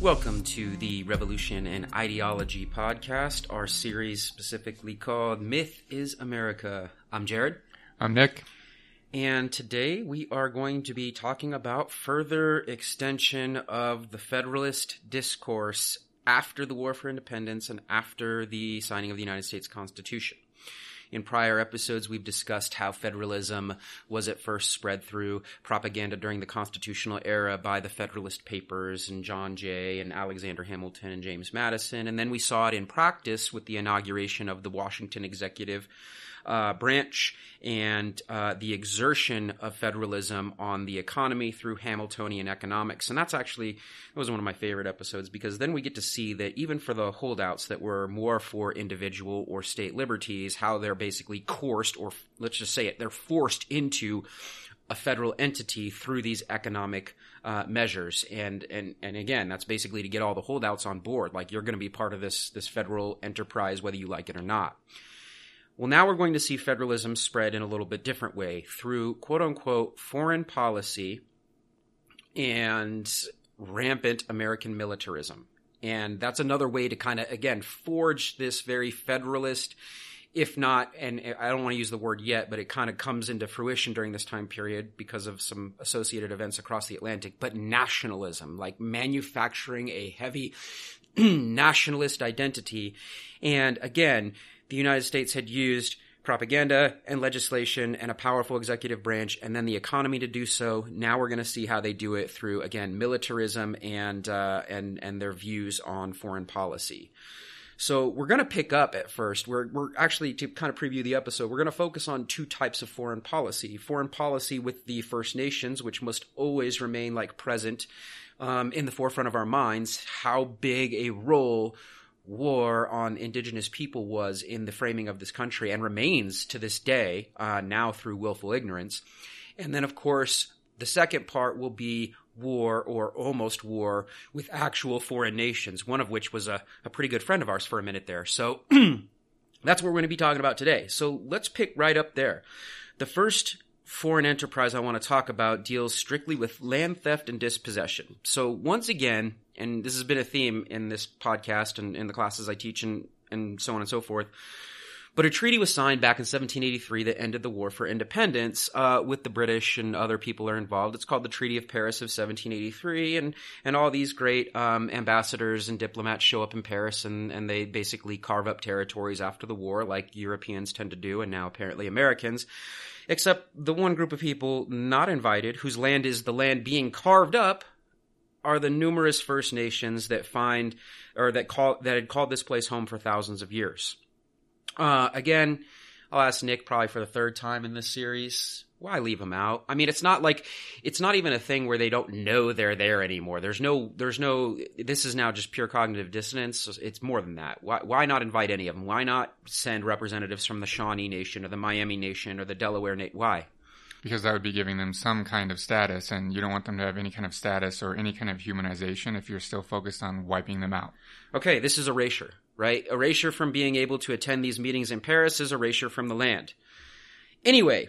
Welcome to the Revolution and Ideology podcast, our series specifically called Myth is America. I'm Jared. I'm Nick. And today we are going to be talking about further extension of the Federalist discourse after the War for Independence and after the signing of the United States Constitution. In prior episodes, we've discussed how federalism was at first spread through propaganda during the constitutional era by the Federalist Papers and John Jay and Alexander Hamilton and James Madison. And then we saw it in practice with the inauguration of the Washington Executive uh, branch and uh, the exertion of federalism on the economy through Hamiltonian economics. And that's actually, that was one of my favorite episodes because then we get to see that even for the holdouts that were more for individual or state liberties, how they're basically coerced or let's just say it, they're forced into a federal entity through these economic uh, measures. And, and, and again, that's basically to get all the holdouts on board. Like you're going to be part of this, this federal enterprise, whether you like it or not. Well, now we're going to see federalism spread in a little bit different way through quote unquote foreign policy and rampant American militarism. And that's another way to kind of, again, forge this very federalist, if not, and I don't want to use the word yet, but it kind of comes into fruition during this time period because of some associated events across the Atlantic, but nationalism, like manufacturing a heavy nationalist identity. And again, the United States had used propaganda and legislation and a powerful executive branch and then the economy to do so. Now we're going to see how they do it through again militarism and uh, and and their views on foreign policy. So we're going to pick up at first. We're we're actually to kind of preview the episode. We're going to focus on two types of foreign policy: foreign policy with the First Nations, which must always remain like present um, in the forefront of our minds. How big a role war on indigenous people was in the framing of this country and remains to this day, uh, now through willful ignorance. And then, of course, the second part will be war or almost war with actual foreign nations, one of which was a, a pretty good friend of ours for a minute there. So that's what we're going to be talking about today. So let's pick right up there. The first foreign enterprise I want to talk about deals strictly with land theft and dispossession. So once again, and this has been a theme in this podcast and in the classes I teach and, and so on and so forth. But a treaty was signed back in 1783 that ended the war for independence uh, with the British and other people are involved. It's called the Treaty of Paris of 1783, and and all these great um, ambassadors and diplomats show up in Paris and and they basically carve up territories after the war, like Europeans tend to do, and now apparently Americans. Except the one group of people not invited, whose land is the land being carved up are the numerous First Nations that find or that call that had called this place home for thousands of years. Uh, again, I'll ask Nick probably for the third time in this series. Why leave them out? I mean, it's not like it's not even a thing where they don't know they're there anymore. There's no, there's no. This is now just pure cognitive dissonance. It's more than that. Why, why not invite any of them? Why not send representatives from the Shawnee Nation or the Miami Nation or the Delaware Nation? Why? because that would be giving them some kind of status, and you don't want them to have any kind of status or any kind of humanization if you're still focused on wiping them out. Okay, this is erasure, right? Erasure from being able to attend these meetings in Paris is erasure from the land. Anyway,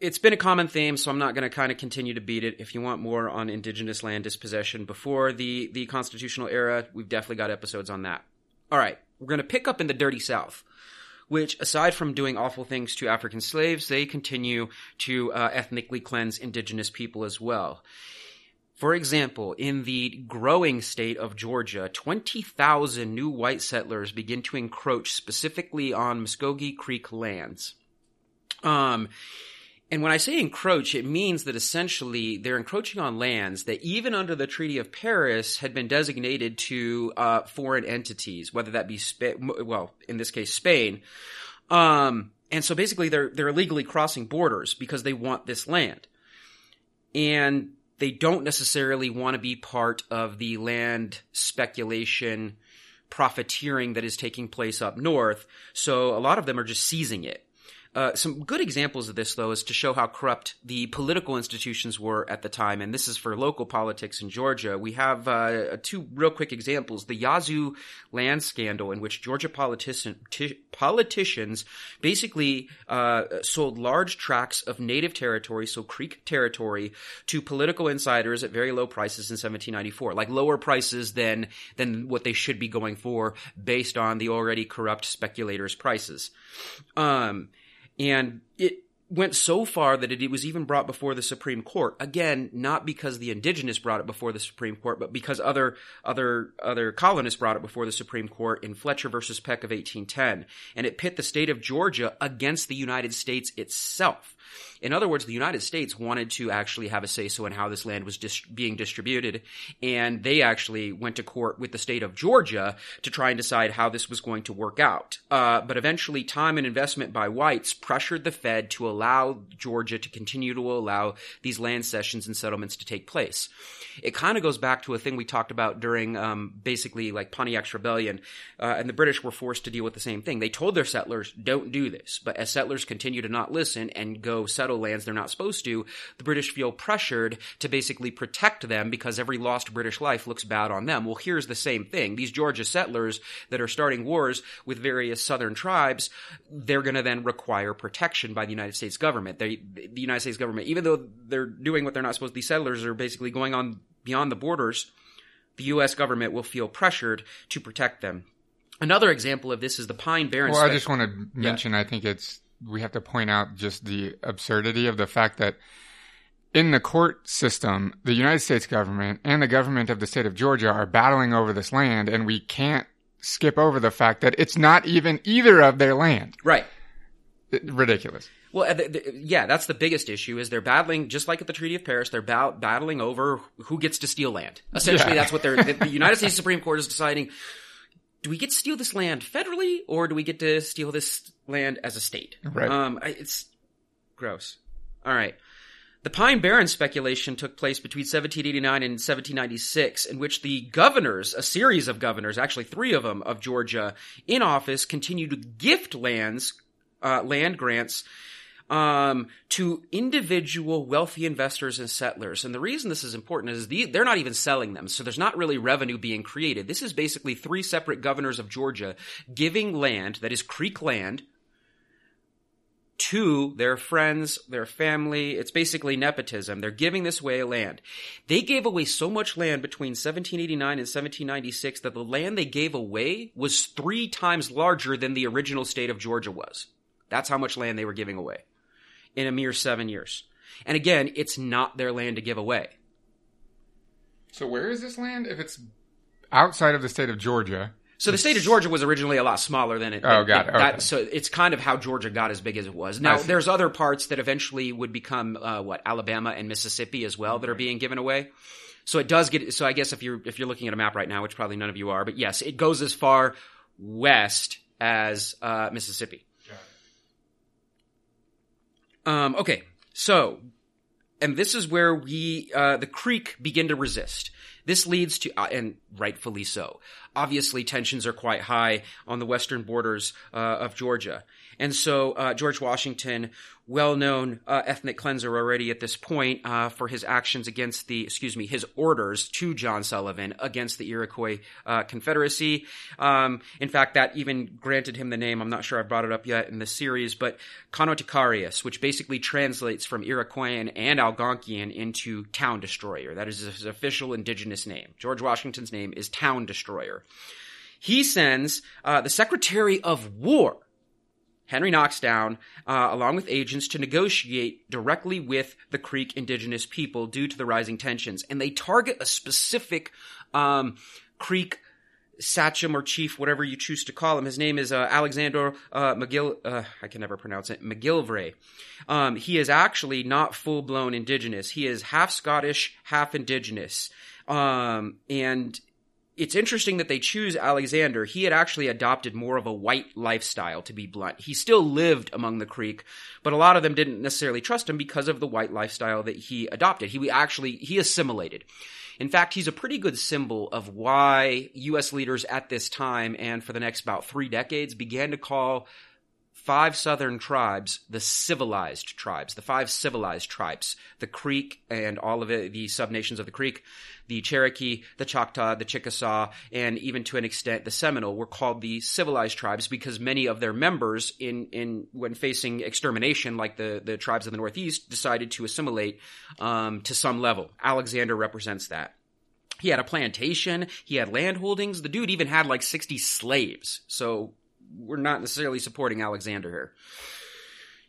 it's been a common theme, so I'm not going to kind of continue to beat it. If you want more on indigenous land dispossession before the, the constitutional era, we've definitely got episodes on that. All right, we're going to pick up in the dirty South which, aside from doing awful things to African slaves, they continue to uh, ethnically cleanse indigenous people as well. For example, in the growing state of Georgia, 20,000 new white settlers begin to encroach specifically on Muskogee Creek lands. Um, and when I say encroach, it means that essentially they're encroaching on lands that even under the Treaty of Paris had been designated to uh, foreign entities, whether that be well, in this case, Spain. Um, and so basically they're, they're illegally crossing borders because they want this land. And they don't necessarily want to be part of the land speculation profiteering that is taking place up north. So a lot of them are just seizing it. Uh, some good examples of this, though, is to show how corrupt the political institutions were at the time. And this is for local politics in Georgia. We have uh, two real quick examples. The Yazoo land scandal, in which Georgia politician, t- politicians basically uh, sold large tracts of native territory, so Creek territory, to political insiders at very low prices in 1794, like lower prices than than what they should be going for based on the already corrupt speculators' prices. Um, and it went so far that it was even brought before the Supreme Court. Again, not because the indigenous brought it before the Supreme Court, but because other other other colonists brought it before the Supreme Court in Fletcher versus Peck of 1810, and it pit the state of Georgia against the United States itself. In other words, the United States wanted to actually have a say so in how this land was dis- being distributed, and they actually went to court with the state of Georgia to try and decide how this was going to work out. Uh, but eventually, time and investment by whites pressured the Fed to allow Georgia to continue to allow these land cessions and settlements to take place. It kind of goes back to a thing we talked about during um, basically like Pontiac's Rebellion, uh, and the British were forced to deal with the same thing. They told their settlers, don't do this. But as settlers continue to not listen and go settle lands they're not supposed to, the British feel pressured to basically protect them because every lost British life looks bad on them. Well, here's the same thing. These Georgia settlers that are starting wars with various southern tribes, they're going to then require protection by the United States government. They, the United States government, even though they're doing what they're not supposed to, these settlers are basically going on beyond the borders, the U.S. government will feel pressured to protect them. Another example of this is the Pine Barrens. Well, I just want to mention, yeah. I think it's we have to point out just the absurdity of the fact that in the court system, the United States government and the government of the state of Georgia are battling over this land, and we can't skip over the fact that it's not even either of their land. Right. Ridiculous. Well, the, the, yeah, that's the biggest issue. Is they're battling just like at the Treaty of Paris. They're ba- battling over who gets to steal land. Essentially, yeah. that's what they're. The, the United States Supreme Court is deciding: do we get to steal this land federally, or do we get to steal this land as a state? Right. Um, it's gross. All right. The Pine Barrens speculation took place between 1789 and 1796, in which the governors, a series of governors, actually three of them of Georgia, in office, continued to gift lands, uh, land grants um, to individual wealthy investors and settlers. And the reason this is important is the, they're not even selling them, so there's not really revenue being created. This is basically three separate governors of Georgia giving land that is Creek land to their friends, their family. It's basically nepotism. They're giving this away land. They gave away so much land between 1789 and 1796 that the land they gave away was three times larger than the original state of Georgia was. That's how much land they were giving away in a mere seven years. And again, it's not their land to give away. So where is this land? If it's outside of the state of Georgia. So the state of Georgia was originally a lot smaller than it. Oh, got it. Okay. So it's kind of how Georgia got as big as it was. Now there's other parts that eventually would become uh, what Alabama and Mississippi as well that are being given away. So it does get. So I guess if you're if you're looking at a map right now, which probably none of you are, but yes, it goes as far west as uh, Mississippi. Um, okay, so, and this is where we, uh, the Creek begin to resist. This leads to, uh, and rightfully so. Obviously, tensions are quite high on the western borders uh, of Georgia. And so uh, George Washington, well-known uh, ethnic cleanser already at this point uh, for his actions against the, excuse me, his orders to John Sullivan against the Iroquois uh, Confederacy. Um, in fact, that even granted him the name. I'm not sure I've brought it up yet in the series, but Conotocaurius, which basically translates from Iroquoian and Algonquian into town destroyer. That is his official indigenous name. George Washington's name is town destroyer. He sends uh, the Secretary of War Henry Knox down, uh, along with agents, to negotiate directly with the Creek indigenous people due to the rising tensions. And they target a specific um, Creek sachem or chief, whatever you choose to call him. His name is uh, Alexander uh, McGill. Uh, I can never pronounce it. McGillivray. Um, he is actually not full blown indigenous. He is half Scottish, half indigenous. Um, and it's interesting that they choose Alexander. He had actually adopted more of a white lifestyle, to be blunt. He still lived among the Creek, but a lot of them didn't necessarily trust him because of the white lifestyle that he adopted. He actually, he assimilated. In fact, he's a pretty good symbol of why U.S. leaders at this time and for the next about three decades began to call five southern tribes, the civilized tribes, the five civilized tribes, the Creek and all of it, the subnations of the Creek, the Cherokee, the Choctaw, the Chickasaw, and even to an extent the Seminole were called the civilized tribes because many of their members in, in when facing extermination, like the, the tribes of the Northeast, decided to assimilate um, to some level. Alexander represents that. He had a plantation. He had land holdings. The dude even had like 60 slaves. So we're not necessarily supporting Alexander here.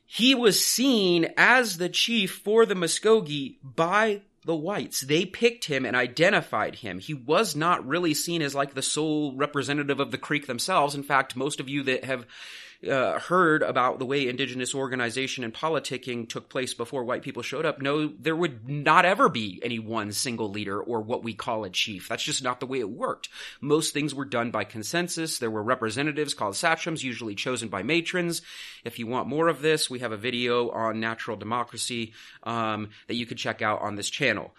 He was seen as the chief for the Muskogee by the whites. They picked him and identified him. He was not really seen as like the sole representative of the Creek themselves. In fact, most of you that have uh, heard about the way indigenous organization and politicking took place before white people showed up know there would not ever be any one single leader or what we call a chief. That's just not the way it worked. Most things were done by consensus. There were representatives called sachems, usually chosen by matrons. If you want more of this, we have a video on natural democracy um, that you could check out on this channel.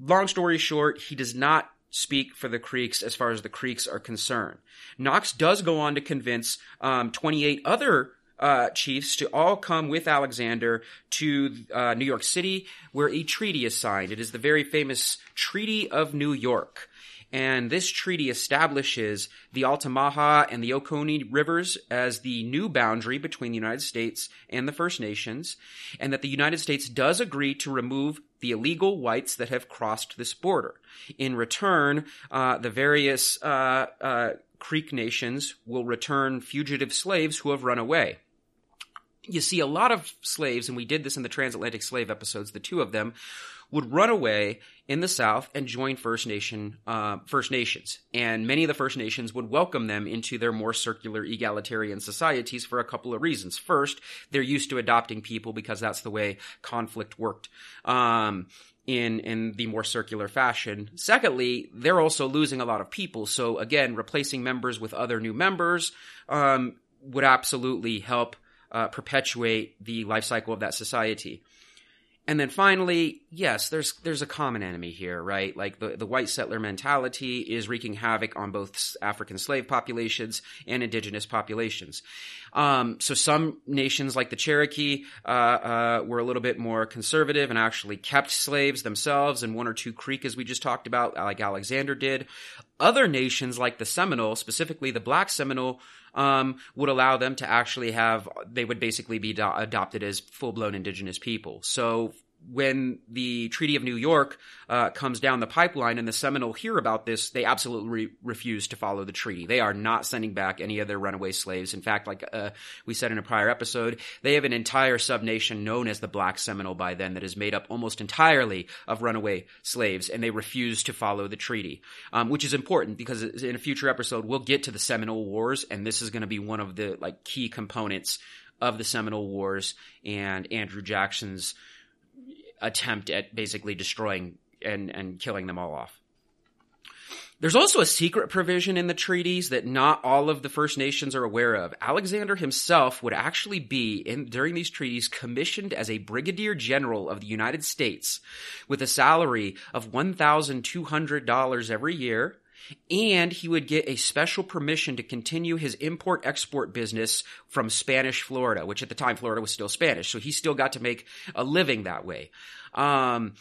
Long story short, he does not speak for the Creeks as far as the Creeks are concerned. Knox does go on to convince um, 28 other uh, chiefs to all come with Alexander to uh, New York City, where a treaty is signed. It is the very famous Treaty of New York. And this treaty establishes the Altamaha and the Oconee rivers as the new boundary between the United States and the First Nations, and that the United States does agree to remove the illegal whites that have crossed this border. In return, uh, the various uh, uh, Creek nations will return fugitive slaves who have run away you see a lot of slaves, and we did this in the transatlantic slave episodes, the two of them, would run away in the South and join First Nation uh, First Nations, and many of the First Nations would welcome them into their more circular egalitarian societies for a couple of reasons. First, they're used to adopting people because that's the way conflict worked. Um, in in the more circular fashion. Secondly, they're also losing a lot of people. So again, replacing members with other new members um, would absolutely help uh, perpetuate the life cycle of that society. And then finally, yes, there's there's a common enemy here, right? Like the, the white settler mentality is wreaking havoc on both African slave populations and indigenous populations. Um, so some nations, like the Cherokee, uh, uh, were a little bit more conservative and actually kept slaves themselves, and one or two Creek, as we just talked about, like Alexander did. Other nations, like the Seminole, specifically the Black Seminole, um, would allow them to actually have, they would basically be do- adopted as full blown indigenous people. So when the Treaty of New York uh, comes down the pipeline and the Seminole hear about this, they absolutely re- refuse to follow the treaty. They are not sending back any of their runaway slaves. In fact, like uh, we said in a prior episode, they have an entire subnation known as the Black Seminole by then that is made up almost entirely of runaway slaves, and they refuse to follow the treaty, um, which is important because in a future episode we'll get to the Seminole Wars, and this is going to be one of the like key components of the Seminole Wars and Andrew Jackson's attempt at basically destroying and, and killing them all off. There's also a secret provision in the treaties that not all of the First Nations are aware of. Alexander himself would actually be, in, during these treaties, commissioned as a brigadier general of the United States with a salary of $1,200 every year and he would get a special permission to continue his import export business from Spanish Florida, which at the time Florida was still Spanish. So he still got to make a living that way. Um,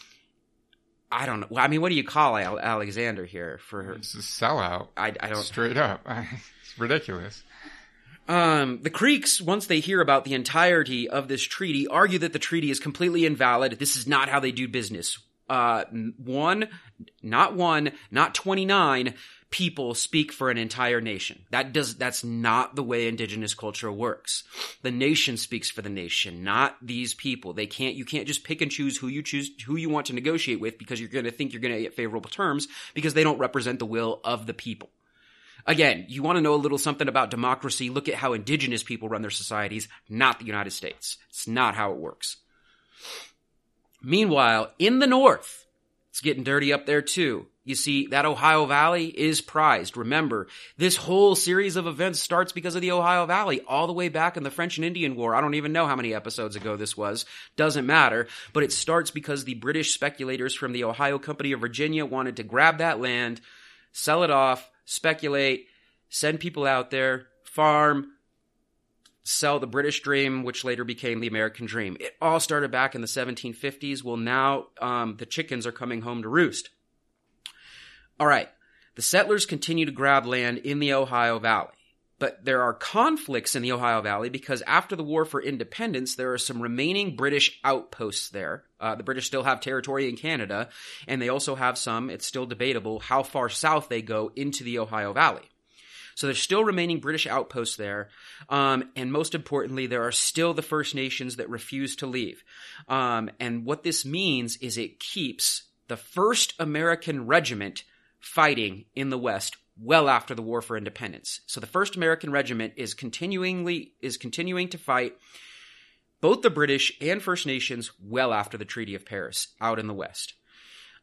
I don't know. I mean, what do you call Alexander here for? It's a sellout. I, I don't straight up. it's ridiculous. Um, the Creeks, once they hear about the entirety of this treaty, argue that the treaty is completely invalid. This is not how they do business uh, one, not one, not 29 people speak for an entire nation. That does, that's not the way indigenous culture works. The nation speaks for the nation, not these people. They can't, you can't just pick and choose who you choose, who you want to negotiate with because you're going to think you're going to get favorable terms because they don't represent the will of the people. Again, you want to know a little something about democracy, look at how indigenous people run their societies, not the United States. It's not how it works. Meanwhile, in the north, it's getting dirty up there too. You see, that Ohio Valley is prized. Remember, this whole series of events starts because of the Ohio Valley, all the way back in the French and Indian War. I don't even know how many episodes ago this was. Doesn't matter. But it starts because the British speculators from the Ohio Company of Virginia wanted to grab that land, sell it off, speculate, send people out there, farm, sell the British dream, which later became the American dream. It all started back in the 1750s. Well, now um, the chickens are coming home to roost. All right. The settlers continue to grab land in the Ohio Valley. But there are conflicts in the Ohio Valley because after the War for Independence, there are some remaining British outposts there. Uh, the British still have territory in Canada, and they also have some, it's still debatable, how far south they go into the Ohio Valley. So there's still remaining British outposts there. Um, and most importantly, there are still the First Nations that refuse to leave. Um, and what this means is it keeps the first American regiment fighting in the West well after the War for Independence. So the First American Regiment is continuingly is continuing to fight both the British and First Nations well after the Treaty of Paris out in the West.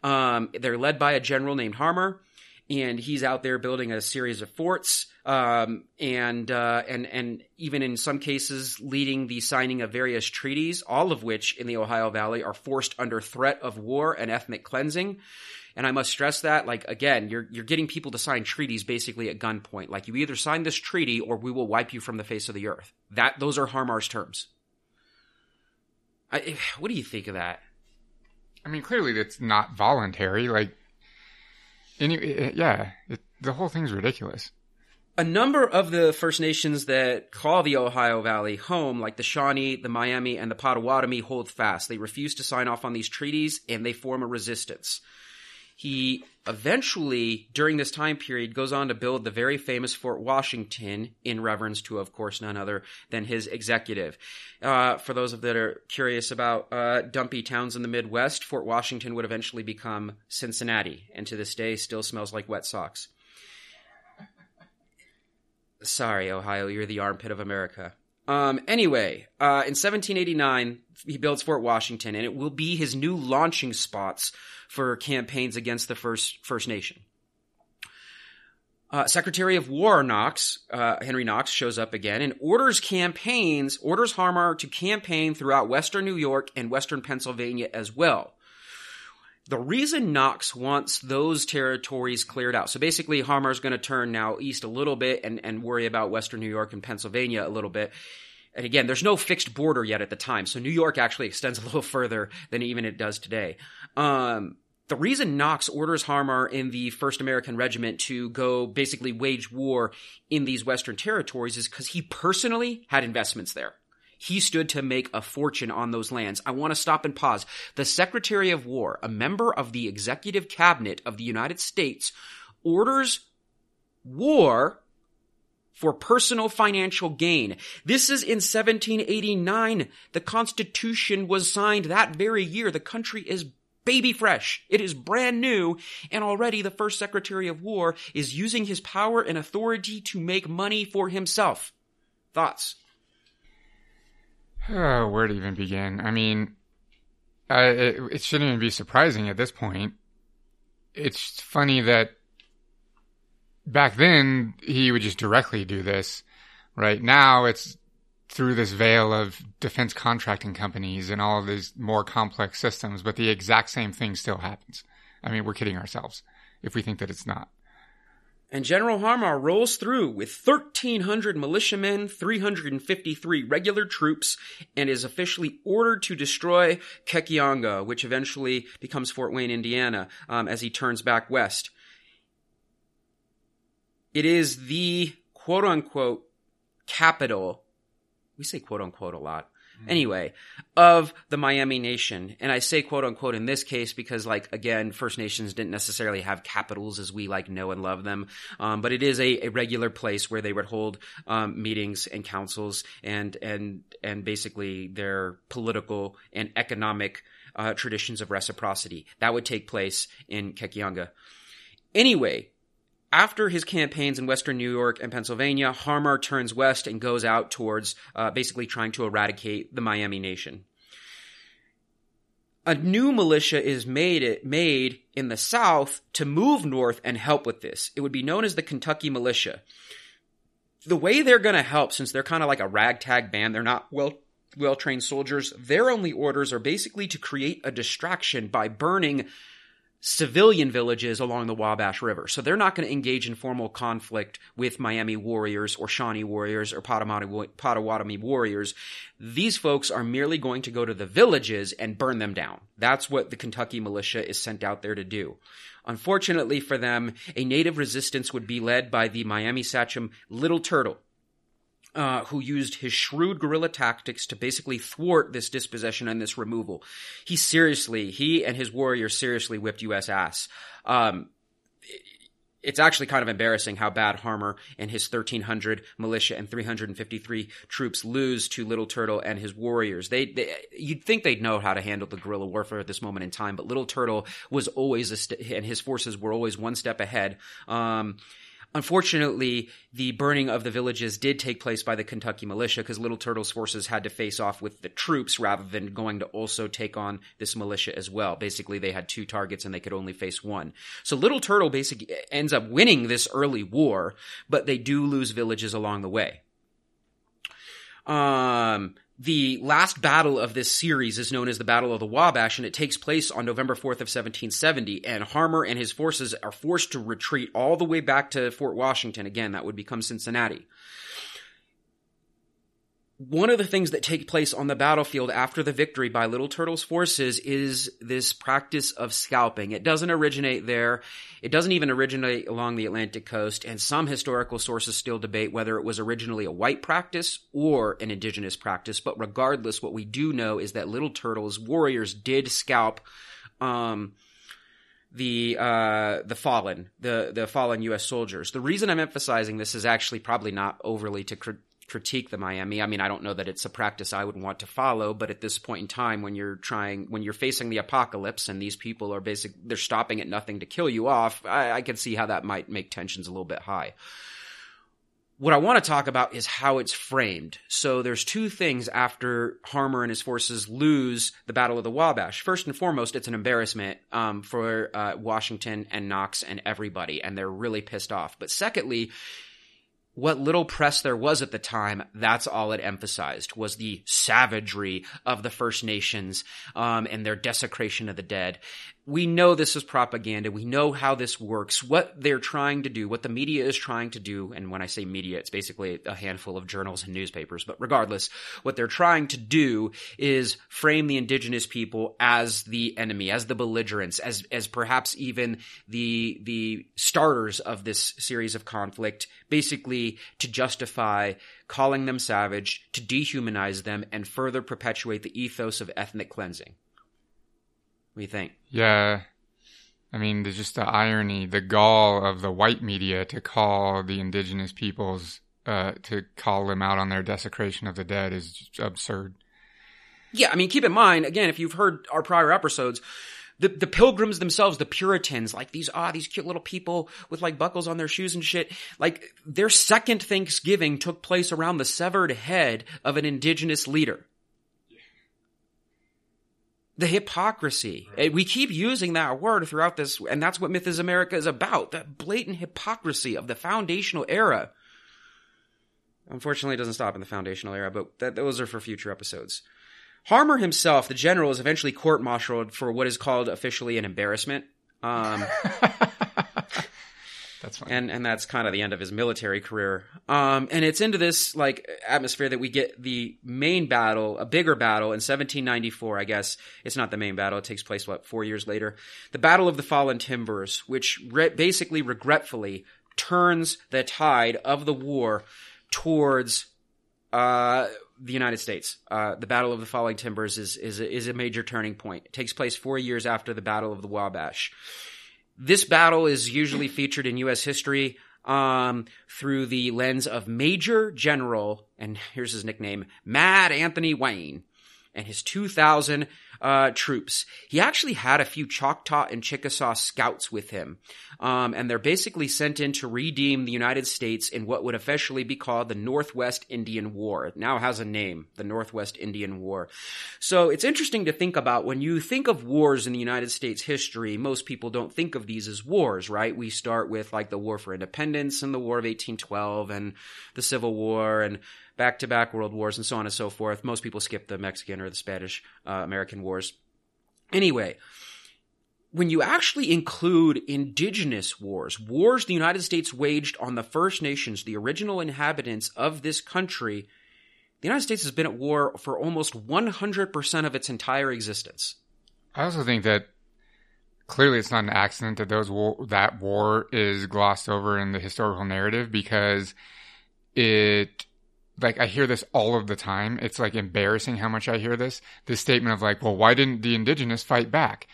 Um, they're led by a general named Harmar, and he's out there building a series of forts, um, and uh, and and even in some cases leading the signing of various treaties, all of which in the Ohio Valley are forced under threat of war and ethnic cleansing. And I must stress that, like, again, you're, you're getting people to sign treaties basically at gunpoint. Like, you either sign this treaty or we will wipe you from the face of the earth. That, those are Harmar's terms. I, what do you think of that? I mean, clearly that's not voluntary. Like, any, eh, eh, yeah, it, the whole thing's ridiculous. A number of the First Nations that call the Ohio Valley home, like the Shawnee, the Miami, and the Potawatomi, hold fast. They refuse to sign off on these treaties and they form a resistance. He eventually, during this time period, goes on to build the very famous Fort Washington in reverence to, of course, none other than his executive. Uh, for those of that are curious about uh, dumpy towns in the Midwest, Fort Washington would eventually become Cincinnati, and to this day still smells like wet socks. Sorry, Ohio, you're the armpit of America. Um, anyway, uh, in 1789, he builds Fort Washington, and it will be his new launching spots for campaigns against the First First Nation. Uh, Secretary of War Knox, uh, Henry Knox, shows up again and orders campaigns, orders Harmar to campaign throughout Western New York and Western Pennsylvania as well. The reason Knox wants those territories cleared out, so basically Harmar's going to turn now east a little bit and, and worry about Western New York and Pennsylvania a little bit. And again, there's no fixed border yet at the time, so New York actually extends a little further than even it does today. Um, the reason Knox orders Harmar in the First American Regiment to go basically wage war in these Western territories is because he personally had investments there. He stood to make a fortune on those lands. I want to stop and pause. The Secretary of War, a member of the Executive Cabinet of the United States, orders war for personal financial gain. This is in 1789. The Constitution was signed that very year. The country is baby fresh. It is brand new. And already the first Secretary of War is using his power and authority to make money for himself. Thoughts? Oh, where to even begin? I mean, uh, it, it shouldn't even be surprising at this point. It's funny that back then he would just directly do this. Right now it's through this veil of defense contracting companies and all of these more complex systems, but the exact same thing still happens. I mean, we're kidding ourselves if we think that it's not. And General Harmar rolls through with 1,300 militiamen, 353 regular troops, and is officially ordered to destroy Kekionga, which eventually becomes Fort Wayne, Indiana, um, as he turns back west. It is the quote unquote capital. We say quote unquote a lot. Mm. Anyway, of the Miami Nation. And I say quote unquote in this case because, like, again, First Nations didn't necessarily have capitals as we like know and love them. Um, but it is a, a, regular place where they would hold um, meetings and councils and, and, and basically their political and economic uh, traditions of reciprocity. That would take place in Kekionga. Anyway, after his campaigns in western New York and Pennsylvania, Harmar turns west and goes out towards uh, basically trying to eradicate the Miami Nation. A new militia is made made in the South to move north and help with this. It would be known as the Kentucky Militia. The way they're going to help, since they're kind of like a ragtag band, they're not well well trained soldiers. Their only orders are basically to create a distraction by burning civilian villages along the Wabash River. So they're not going to engage in formal conflict with Miami warriors or Shawnee warriors or Potawatomi warriors. These folks are merely going to go to the villages and burn them down. That's what the Kentucky militia is sent out there to do. Unfortunately for them, a native resistance would be led by the Miami sachem Little Turtle, uh, who used his shrewd guerrilla tactics to basically thwart this dispossession and this removal. He seriously, he and his warriors seriously whipped U.S. ass. Um, it's actually kind of embarrassing how bad Harmar and his 1300 militia and 353 troops lose to Little Turtle and his warriors. They, they, you'd think they'd know how to handle the guerrilla warfare at this moment in time, but Little Turtle was always st- and his forces were always one step ahead. Um, Unfortunately, the burning of the villages did take place by the Kentucky militia because Little Turtle's forces had to face off with the troops rather than going to also take on this militia as well. Basically, they had two targets and they could only face one. So Little Turtle basically ends up winning this early war, but they do lose villages along the way. Um, the last battle of this series is known as the Battle of the Wabash, and it takes place on November 4th of 1770. And Harmar and his forces are forced to retreat all the way back to Fort Washington. Again, that would become Cincinnati one of the things that take place on the battlefield after the victory by Little Turtle's forces is this practice of scalping. It doesn't originate there. It doesn't even originate along the Atlantic coast, and some historical sources still debate whether it was originally a white practice or an indigenous practice. But regardless, what we do know is that Little Turtle's warriors did scalp um, the uh, the fallen, the the fallen U.S. soldiers. The reason I'm emphasizing this is actually probably not overly to cr- critique the Miami. I mean, I don't know that it's a practice I would want to follow, but at this point in time, when you're trying, when you're facing the apocalypse and these people are basic, they're stopping at nothing to kill you off, I, I can see how that might make tensions a little bit high. What I want to talk about is how it's framed. So there's two things after Harmar and his forces lose the Battle of the Wabash. First and foremost, it's an embarrassment um, for uh, Washington and Knox and everybody, and they're really pissed off. But secondly, what little press there was at the time, that's all it emphasized was the savagery of the First Nations um, and their desecration of the dead we know this is propaganda. We know how this works, what they're trying to do, what the media is trying to do. And when I say media, it's basically a handful of journals and newspapers. But regardless, what they're trying to do is frame the indigenous people as the enemy, as the belligerents, as, as perhaps even the, the starters of this series of conflict, basically to justify calling them savage, to dehumanize them, and further perpetuate the ethos of ethnic cleansing. What do you think? Yeah. I mean, there's just the irony, the gall of the white media to call the indigenous peoples, uh, to call them out on their desecration of the dead is just absurd. Yeah, I mean, keep in mind, again, if you've heard our prior episodes, the, the pilgrims themselves, the Puritans, like these, ah, these cute little people with like buckles on their shoes and shit, like their second Thanksgiving took place around the severed head of an indigenous leader the hypocrisy. Right. We keep using that word throughout this, and that's what Myth is America is about. That blatant hypocrisy of the foundational era. Unfortunately, it doesn't stop in the foundational era, but that, those are for future episodes. Harmar himself, the general, is eventually court-martialed for what is called officially an embarrassment. Um, That's fine. And and that's kind of the end of his military career. Um, and it's into this like atmosphere that we get the main battle, a bigger battle in 1794. I guess it's not the main battle. It takes place what four years later. The Battle of the Fallen Timbers, which re- basically regretfully turns the tide of the war towards uh, the United States. Uh, the Battle of the Fallen Timbers is is is a major turning point. It takes place four years after the Battle of the Wabash. This battle is usually featured in U.S. history um, through the lens of Major General, and here's his nickname, Mad Anthony Wayne, and his 2,000 uh, troops. He actually had a few Choctaw and Chickasaw scouts with him. Um, and they're basically sent in to redeem the United States in what would officially be called the Northwest Indian War. It now has a name, the Northwest Indian War. So it's interesting to think about when you think of wars in the United States history, most people don't think of these as wars, right? We start with like the War for Independence and the War of 1812 and the Civil War and back to back world wars and so on and so forth. Most people skip the Mexican or the Spanish uh, American wars. Anyway, when you actually include indigenous wars, wars the United States waged on the First Nations, the original inhabitants of this country, the United States has been at war for almost 100% of its entire existence. I also think that clearly it's not an accident that those war, that war is glossed over in the historical narrative because it like I hear this all of the time. It's like embarrassing how much I hear this. This statement of like, well, why didn't the indigenous fight back?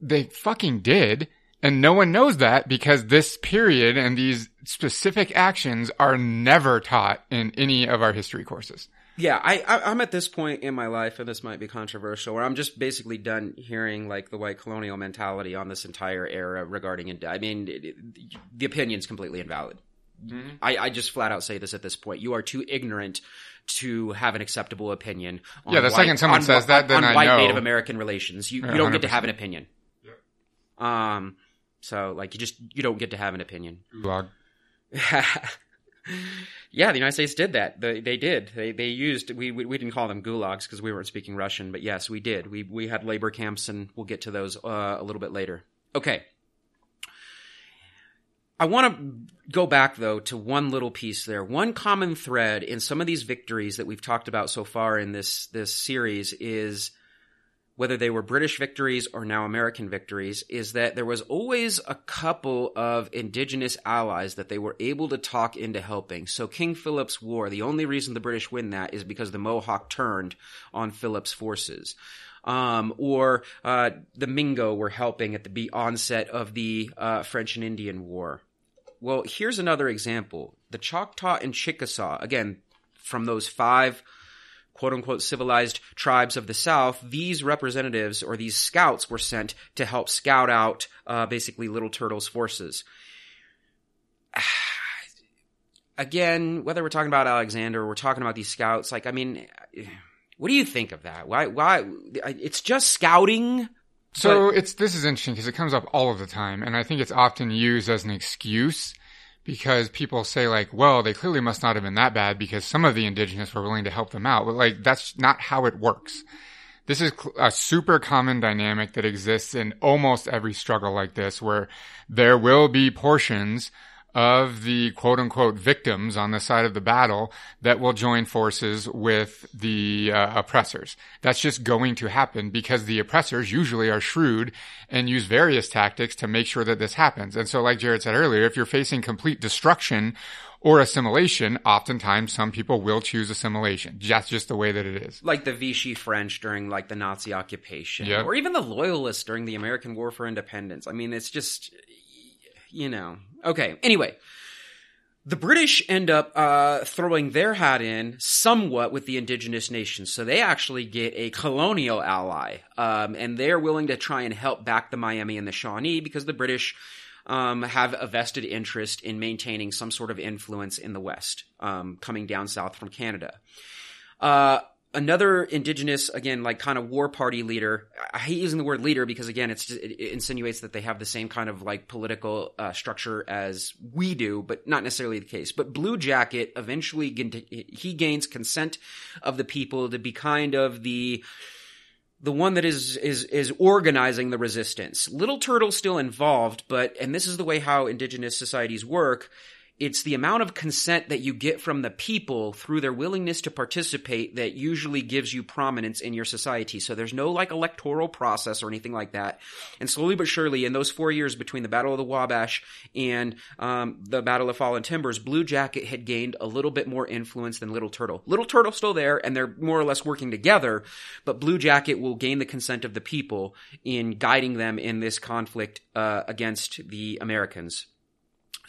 They fucking did. And no one knows that because this period and these specific actions are never taught in any of our history courses. Yeah, I, I am at this point in my life, and this might be controversial, where I'm just basically done hearing like the white colonial mentality on this entire era regarding. I mean, it, it, the opinion's completely invalid. Mm-hmm. I, I just flat out say this at this point. You are too ignorant to have an acceptable opinion. yeah, the white, second someone on, says that, then on I white know. Native American relations, you, you don't get to have an opinion. Um, so like you just you don't get to have an opinion. Gulag. yeah, the United States did that. They, they did. They they used we we, we didn't call them gulags because we weren't speaking Russian, but yes, we did. We we had labor camps, and we'll get to those uh, a little bit later. Okay. I want to go back though to one little piece there. One common thread in some of these victories that we've talked about so far in this this series is whether they were British victories or now American victories, is that there was always a couple of indigenous allies that they were able to talk into helping. So King Philip's War, the only reason the British win that is because the Mohawk turned on Philip's forces. Um, or uh, the Mingo were helping at the onset of the uh, French and Indian War. Well, here's another example. The Choctaw and Chickasaw, again, from those five quote unquote civilized tribes of the South, these representatives or these scouts were sent to help scout out uh, basically Little Turtle's forces. Again, whether we're talking about Alexander or we're talking about these scouts, like, I mean, what do you think of that? Why, why, it's just scouting. So but- it's, this is interesting because it comes up all of the time. And I think it's often used as an excuse because people say like, well, they clearly must not have been that bad because some of the indigenous were willing to help them out. But like, that's not how it works. This is a super common dynamic that exists in almost every struggle like this where there will be portions of the quote unquote victims on the side of the battle that will join forces with the uh, oppressors. That's just going to happen because the oppressors usually are shrewd and use various tactics to make sure that this happens. And so like Jared said earlier, if you're facing complete destruction or assimilation, oftentimes some people will choose assimilation. That's just the way that it is. Like the Vichy French during like the Nazi occupation, yep. or even the Loyalists during the American War for Independence. I mean, it's just you know. Okay, anyway. The British end up uh, throwing their hat in somewhat with the indigenous nations. So they actually get a colonial ally. Um, and they're willing to try and help back the Miami and the Shawnee because the British um, have a vested interest in maintaining some sort of influence in the West, um, coming down south from Canada. Uh, another indigenous again like kind of war party leader i hate using the word leader because again just, it, insinuates that they have the same kind of like political uh, structure as we do but not necessarily the case. But blue jacket eventually he gains consent of the people to be kind of the the one that is is is organizing the resistance. Little turtle still involved but and this is the way how indigenous societies work it's the amount of consent that you get from the people through their willingness to participate that usually gives you prominence in your society. So there's no like electoral process or anything like that. And slowly but surely, in those four years between the Battle of the Wabash and um, the Battle of Fallen Timbers, Blue Jacket had gained a little bit more influence than Little Turtle. Little Turtle's still there, and they're more or less working together. But Blue Jacket will gain the consent of the people in guiding them in this conflict uh, against the Americans.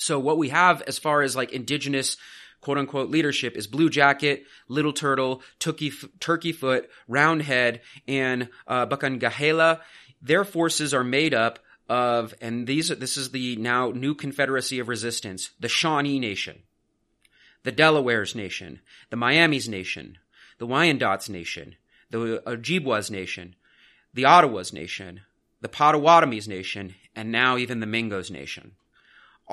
So what we have as far as like indigenous quote unquote leadership is Blue Jacket, Little Turtle, Turkey, Turkey Foot, Roundhead, and uh, Bakangahela. Their forces are made up of, and these this is the now new Confederacy of Resistance, the Shawnee Nation, the Delawares Nation, the Miami's Nation, the Wyandots Nation, the Ojibwas Nation, the Ottawas Nation, the Potawatomis Nation, and now even the Mingos Nation.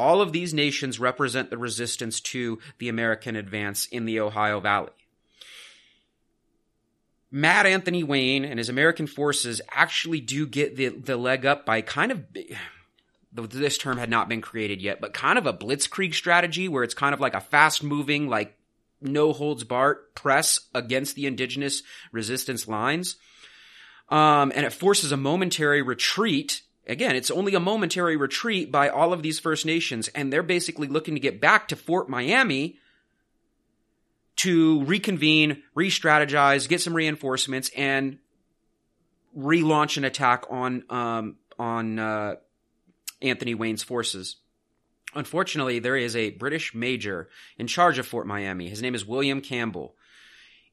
All of these nations represent the resistance to the American advance in the Ohio Valley. Mad Anthony Wayne and his American forces actually do get the, the leg up by kind of this term had not been created yet, but kind of a blitzkrieg strategy where it's kind of like a fast moving, like no holds barred press against the indigenous resistance lines. Um, and it forces a momentary retreat. Again, it's only a momentary retreat by all of these First Nations, and they're basically looking to get back to Fort Miami to reconvene, re strategize, get some reinforcements, and relaunch an attack on um, on uh, Anthony Wayne's forces. Unfortunately, there is a British major in charge of Fort Miami. His name is William Campbell.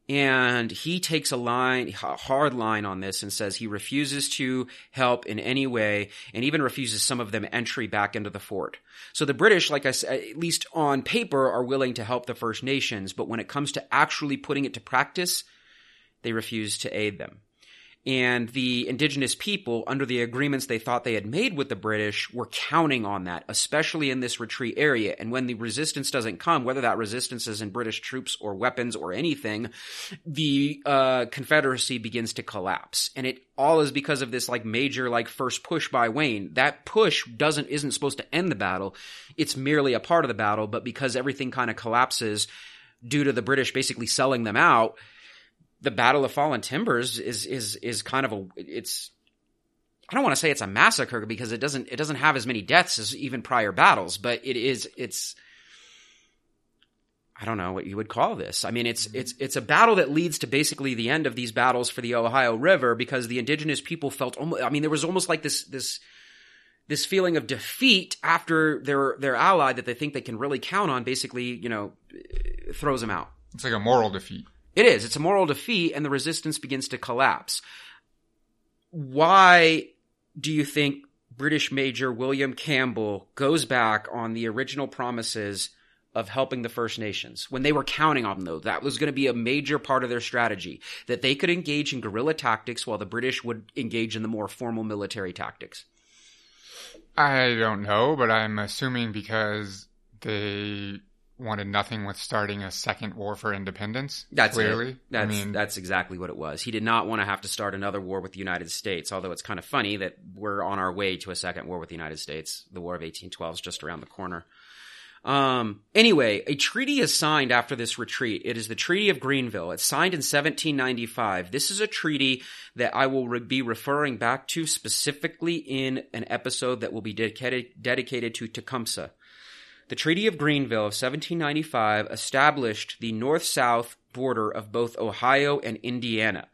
And he takes a line, a hard line on this and says he refuses to help in any way and even refuses some of them entry back into the fort. So the British, like I said, at least on paper, are willing to help the First Nations, but when it comes to actually putting it to practice, they refuse to aid them and the indigenous people, under the agreements they thought they had made with the British, were counting on that, especially in this retreat area. And when the resistance doesn't come, whether that resistance is in British troops or weapons or anything, the uh, Confederacy begins to collapse. And it all is because of this like major like first push by Wayne. That push doesn't isn't supposed to end the battle. It's merely a part of the battle, but because everything kind of collapses due to the British basically selling them out the Battle of Fallen Timbers is is is kind of a it's I don't want to say it's a massacre because it doesn't it doesn't have as many deaths as even prior battles, but it is it's I don't know what you would call this. I mean, it's mm-hmm. it's it's a battle that leads to basically the end of these battles for the Ohio River because the indigenous people felt almost. I mean, there was almost like this this this feeling of defeat after their their ally that they think they can really count on. Basically, you know, throws them out. It's like a moral defeat. It is. It's a moral defeat, and the resistance begins to collapse. Why do you think British Major William Campbell goes back on the original promises of helping the First Nations when they were counting on them, though? That was going to be a major part of their strategy that they could engage in guerrilla tactics while the British would engage in the more formal military tactics. I don't know, but I'm assuming because they wanted nothing with starting a second war for independence. That's clearly. It. That's I mean, that's exactly what it was. He did not want to have to start another war with the United States. Although it's kind of funny that we're on our way to a second war with the United States. The War of 1812 is just around the corner. Um, anyway, a treaty is signed after this retreat. It is the Treaty of Greenville. It's signed in 1795. This is a treaty that I will re- be referring back to specifically in an episode that will be dedicated, dedicated to Tecumseh. The Treaty of Greenville of 1795 established the north south border of both Ohio and Indiana,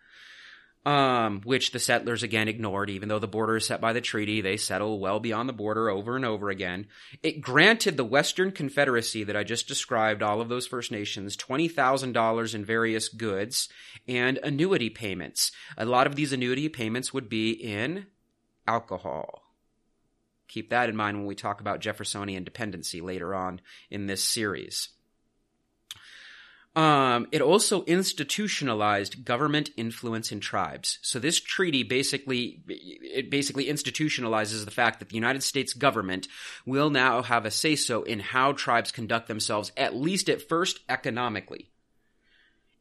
um, which the settlers again ignored, even though the border is set by the treaty. They settle well beyond the border over and over again. It granted the Western Confederacy that I just described, all of those First Nations, $20,000 in various goods and annuity payments. A lot of these annuity payments would be in alcohol. Keep that in mind when we talk about Jeffersonian dependency later on in this series. Um, it also institutionalized government influence in tribes. So this treaty basically it basically institutionalizes the fact that the United States government will now have a say so in how tribes conduct themselves, at least at first economically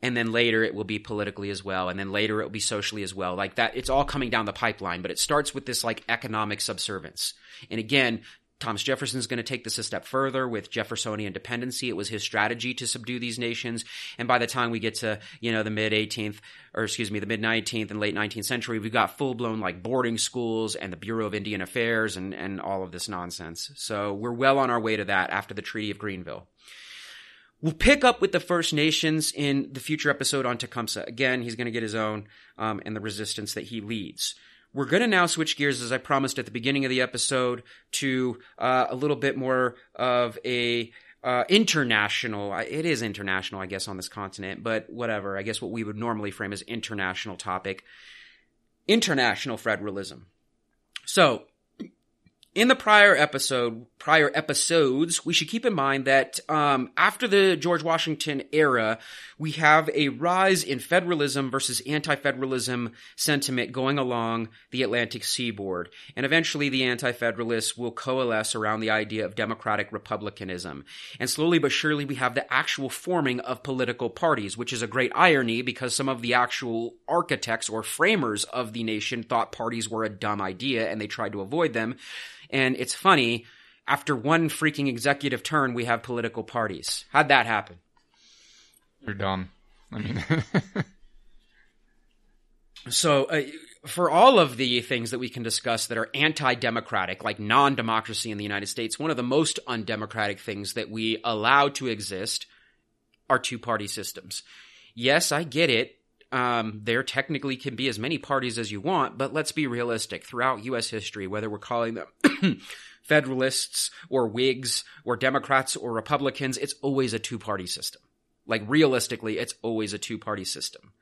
and then later it will be politically as well and then later it will be socially as well like that it's all coming down the pipeline but it starts with this like economic subservience and again Thomas Jefferson is going to take this a step further with Jeffersonian dependency. It was his strategy to subdue these nations. And by the time we get to, you know, the mid 18th, or excuse me, the mid 19th and late 19th century, we've got full blown like boarding schools and the Bureau of Indian Affairs and, and all of this nonsense. So we're well on our way to that after the Treaty of Greenville. We'll pick up with the First Nations in the future episode on Tecumseh. Again, he's going to get his own um, and the resistance that he leads. We're going to now switch gears, as I promised at the beginning of the episode, to uh, a little bit more of a uh, international. It is international, I guess, on this continent, but whatever. I guess what we would normally frame as international topic: international federalism. So, in the prior episode, prior episodes, we should keep in mind that um, after the George Washington era, we have a rise in federalism versus anti-federalism sentiment going along the Atlantic seaboard, and eventually the anti-federalists will coalesce around the idea of democratic republicanism. And slowly but surely, we have the actual forming of political parties, which is a great irony because some of the actual architects or framers of the nation thought parties were a dumb idea and they tried to avoid them. And it's funny, after one freaking executive turn, we have political parties. How'd that happen? You're dumb. I mean, so uh, for all of the things that we can discuss that are anti-democratic, like non-democracy in the United States, one of the most undemocratic things that we allow to exist are two-party systems. Yes, I get it. Um, there technically can be as many parties as you want, but let's be realistic. Throughout U.S. history, whether we're calling them Federalists or Whigs or Democrats or Republicans, it's always a two party system. Like realistically, it's always a two party system.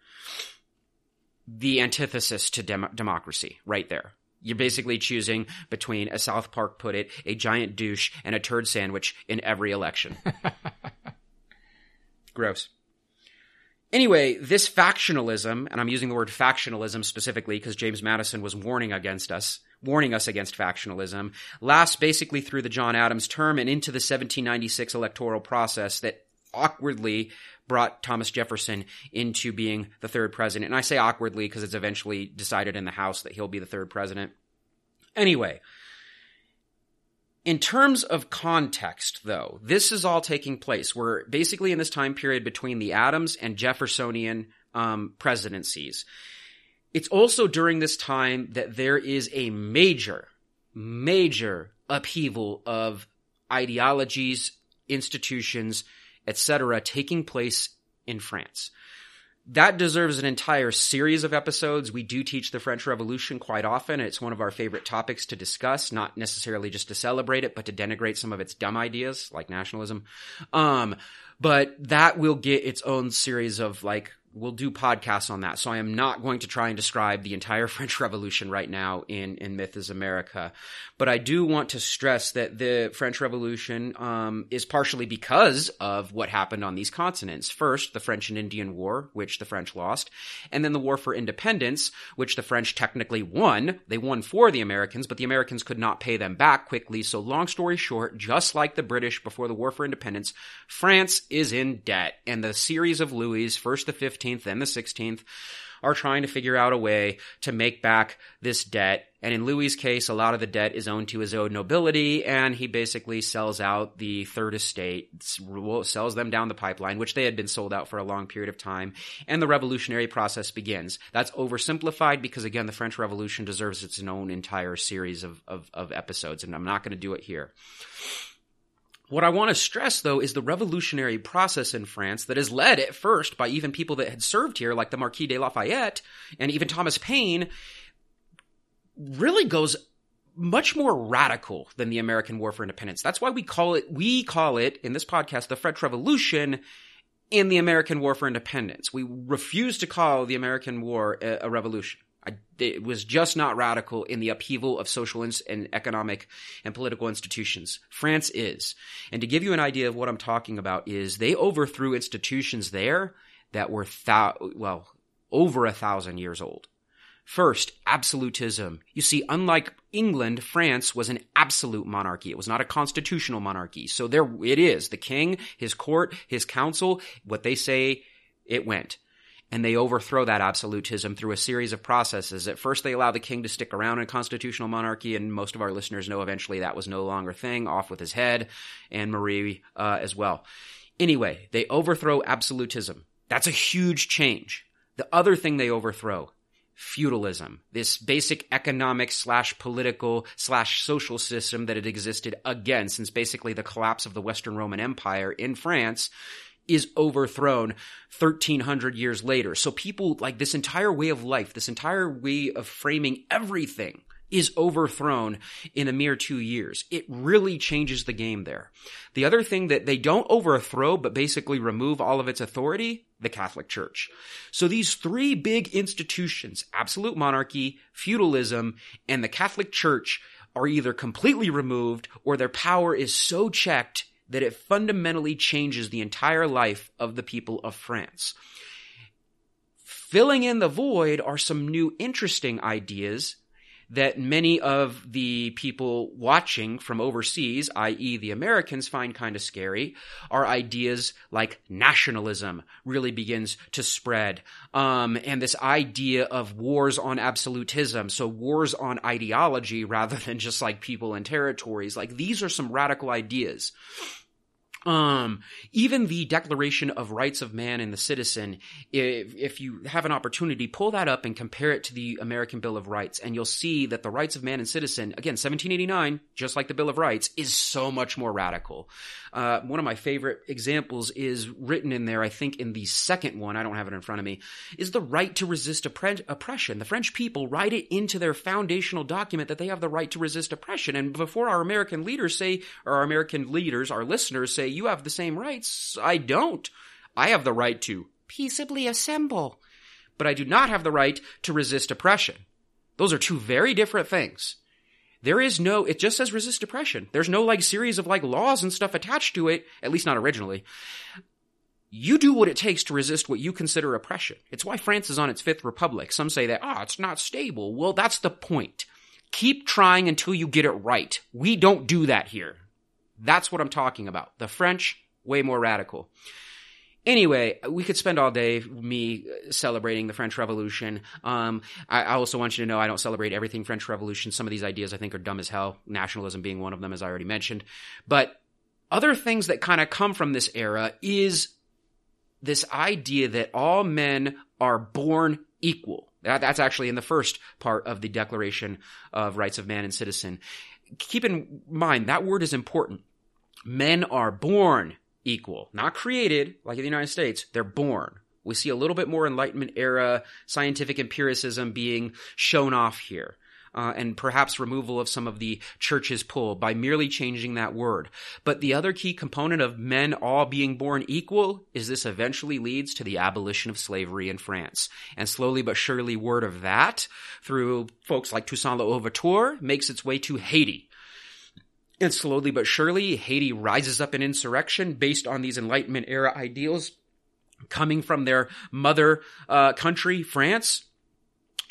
The antithesis to dem- democracy, right there. You're basically choosing between, as South Park put it, a giant douche and a turd sandwich in every election. Gross. Anyway, this factionalism, and I'm using the word factionalism specifically because James Madison was warning against us, warning us against factionalism, lasts basically through the John Adams term and into the 1796 electoral process that awkwardly brought Thomas Jefferson into being the third president. And I say awkwardly because it's eventually decided in the House that he'll be the third president. Anyway, in terms of context, though, this is all taking place. We're basically in this time period between the Adams and Jeffersonian um, presidencies. It's also during this time that there is a major, major upheaval of ideologies, institutions, etc., taking place in France that deserves an entire series of episodes. We do teach the French Revolution quite often. It's one of our favorite topics to discuss, not necessarily just to celebrate it, but to denigrate some of its dumb ideas like nationalism. Um, but that will get its own series of like we'll do podcasts on that. So I am not going to try and describe the entire French Revolution right now in, in Myth is America. But I do want to stress that the French Revolution um, is partially because of what happened on these continents. First, the French and Indian War, which the French lost, and then the War for Independence, which the French technically won. They won for the Americans, but the Americans could not pay them back quickly. So long story short, just like the British before the War for Independence, France is in debt. And the series of Louis, first the 15th, 15th and the 16th are trying to figure out a way to make back this debt. And in Louis's case, a lot of the debt is owned to his own nobility, and he basically sells out the third estate, sells them down the pipeline, which they had been sold out for a long period of time, and the revolutionary process begins. That's oversimplified because, again, the French Revolution deserves its own entire series of, of, of episodes, and I'm not going to do it here. What I want to stress, though, is the revolutionary process in France that is led at first by even people that had served here, like the Marquis de Lafayette and even Thomas Paine, really goes much more radical than the American War for Independence. That's why we call it, we call it in this podcast, the French Revolution in the American War for Independence. We refuse to call the American War a, a revolution. I, it was just not radical in the upheaval of social and economic and political institutions. France is. And to give you an idea of what I'm talking about is they overthrew institutions there that were, thou- well, over a thousand years old. First, absolutism. You see, unlike England, France was an absolute monarchy. It was not a constitutional monarchy. So there it is. The king, his court, his council, what they say, it went and they overthrow that absolutism through a series of processes. At first, they allow the king to stick around in a constitutional monarchy, and most of our listeners know eventually that was no longer a thing, off with his head, and Marie uh, as well. Anyway, they overthrow absolutism. That's a huge change. The other thing they overthrow, feudalism, this basic economic slash political slash social system that had existed again since basically the collapse of the Western Roman Empire in France is overthrown 1300 years later. So people like this entire way of life, this entire way of framing everything is overthrown in a mere two years. It really changes the game there. The other thing that they don't overthrow, but basically remove all of its authority, the Catholic Church. So these three big institutions, absolute monarchy, feudalism, and the Catholic Church, are either completely removed or their power is so checked that it fundamentally changes the entire life of the people of France. Filling in the void are some new interesting ideas that many of the people watching from overseas, i.e. the Americans, find kind of scary are ideas like nationalism really begins to spread. Um, and this idea of wars on absolutism. So wars on ideology rather than just like people and territories. Like these are some radical ideas. Um, even the Declaration of Rights of Man and the Citizen, if, if you have an opportunity, pull that up and compare it to the American Bill of Rights, and you'll see that the rights of man and citizen, again, 1789, just like the Bill of Rights, is so much more radical. Uh, one of my favorite examples is written in there, I think in the second one, I don't have it in front of me, is the right to resist oppre- oppression. The French people write it into their foundational document that they have the right to resist oppression. And before our American leaders say, or our American leaders, our listeners say, you have the same rights, I don't. I have the right to peaceably assemble, but I do not have the right to resist oppression. Those are two very different things. There is no, it just says resist oppression. There's no like series of like laws and stuff attached to it, at least not originally. You do what it takes to resist what you consider oppression. It's why France is on its fifth republic. Some say that, ah, oh, it's not stable. Well, that's the point. Keep trying until you get it right. We don't do that here. That's what I'm talking about. The French, way more radical. Anyway, we could spend all day me celebrating the French Revolution. Um, I, I, also want you to know I don't celebrate everything French Revolution. Some of these ideas I think are dumb as hell. Nationalism being one of them, as I already mentioned. But other things that kind of come from this era is this idea that all men are born equal. That, that's actually in the first part of the Declaration of Rights of Man and Citizen. Keep in mind that word is important. Men are born equal, not created like in the United States. They're born. We see a little bit more Enlightenment era scientific empiricism being shown off here. Uh, and perhaps removal of some of the church's pull by merely changing that word. But the other key component of men all being born equal is this eventually leads to the abolition of slavery in France. And slowly but surely word of that through folks like Toussaint Louverture makes its way to Haiti. And slowly but surely, Haiti rises up in insurrection based on these Enlightenment era ideals coming from their mother uh, country, France.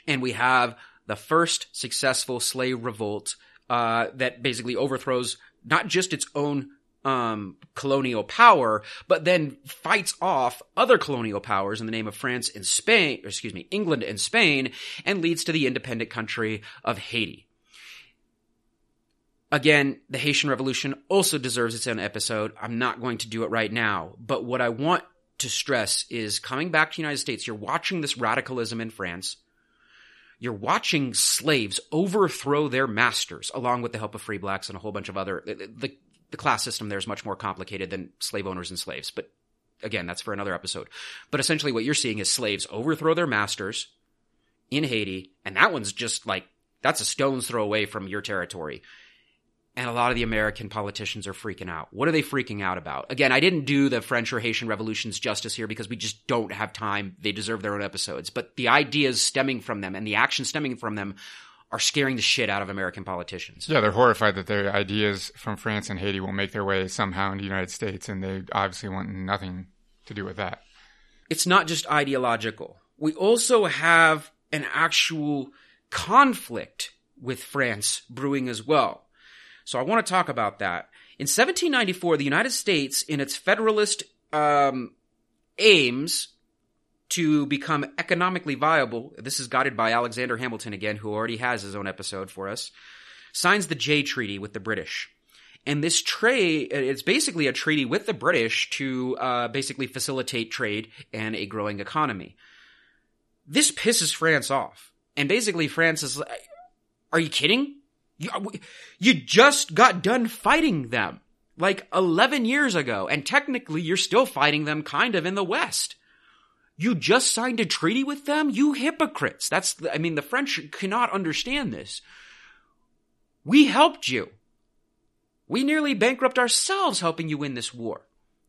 And we have the first successful slave revolt uh, that basically overthrows not just its own um, colonial power, but then fights off other colonial powers in the name of France and Spain, excuse me, England and Spain, and leads to the independent country of Haiti. Again, the Haitian Revolution also deserves its own episode. I'm not going to do it right now, but what I want to stress is coming back to the United States, you're watching this radicalism in France. You're watching slaves overthrow their masters along with the help of free blacks and a whole bunch of other the, the class system there is much more complicated than slave owners and slaves, but again, that's for another episode. But essentially what you're seeing is slaves overthrow their masters in Haiti, and that one's just like that's a stone's throw away from your territory and a lot of the American politicians are freaking out. What are they freaking out about? Again, I didn't do the French or Haitian revolutions justice here because we just don't have time. They deserve their own episodes. But the ideas stemming from them and the action stemming from them are scaring the shit out of American politicians. Yeah, they're horrified that their ideas from France and Haiti will make their way somehow into the United States, and they obviously want nothing to do with that. It's not just ideological. We also have an actual conflict with France brewing as well. So I want to talk about that. In 1794, the United States, in its federalist um, aims to become economically viable, this is guided by Alexander Hamilton again, who already has his own episode for us, signs the Jay Treaty with the British. And this trade, it's basically a treaty with the British to uh, basically facilitate trade and a growing economy. This pisses France off. And basically, France is like, are you kidding? You, uh, you just got done fighting them like 11 years ago, and technically you're still fighting them kind of in the West. You just signed a treaty with them? You hypocrites. That's, I mean, the French cannot understand this. We helped you. We nearly bankrupt ourselves helping you win this war.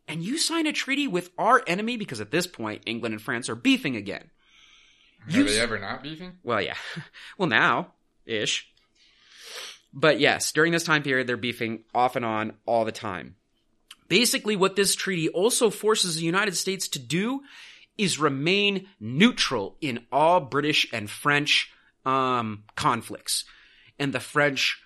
And you sign a treaty with our enemy because at this point, England and France are beefing again. Are you, they ever not beefing? Well, yeah. Well, now, ish. But yes, during this time period, they're beefing off and on all the time. Basically, what this treaty also forces the United States to do is remain neutral in all British and French um, conflicts. And the French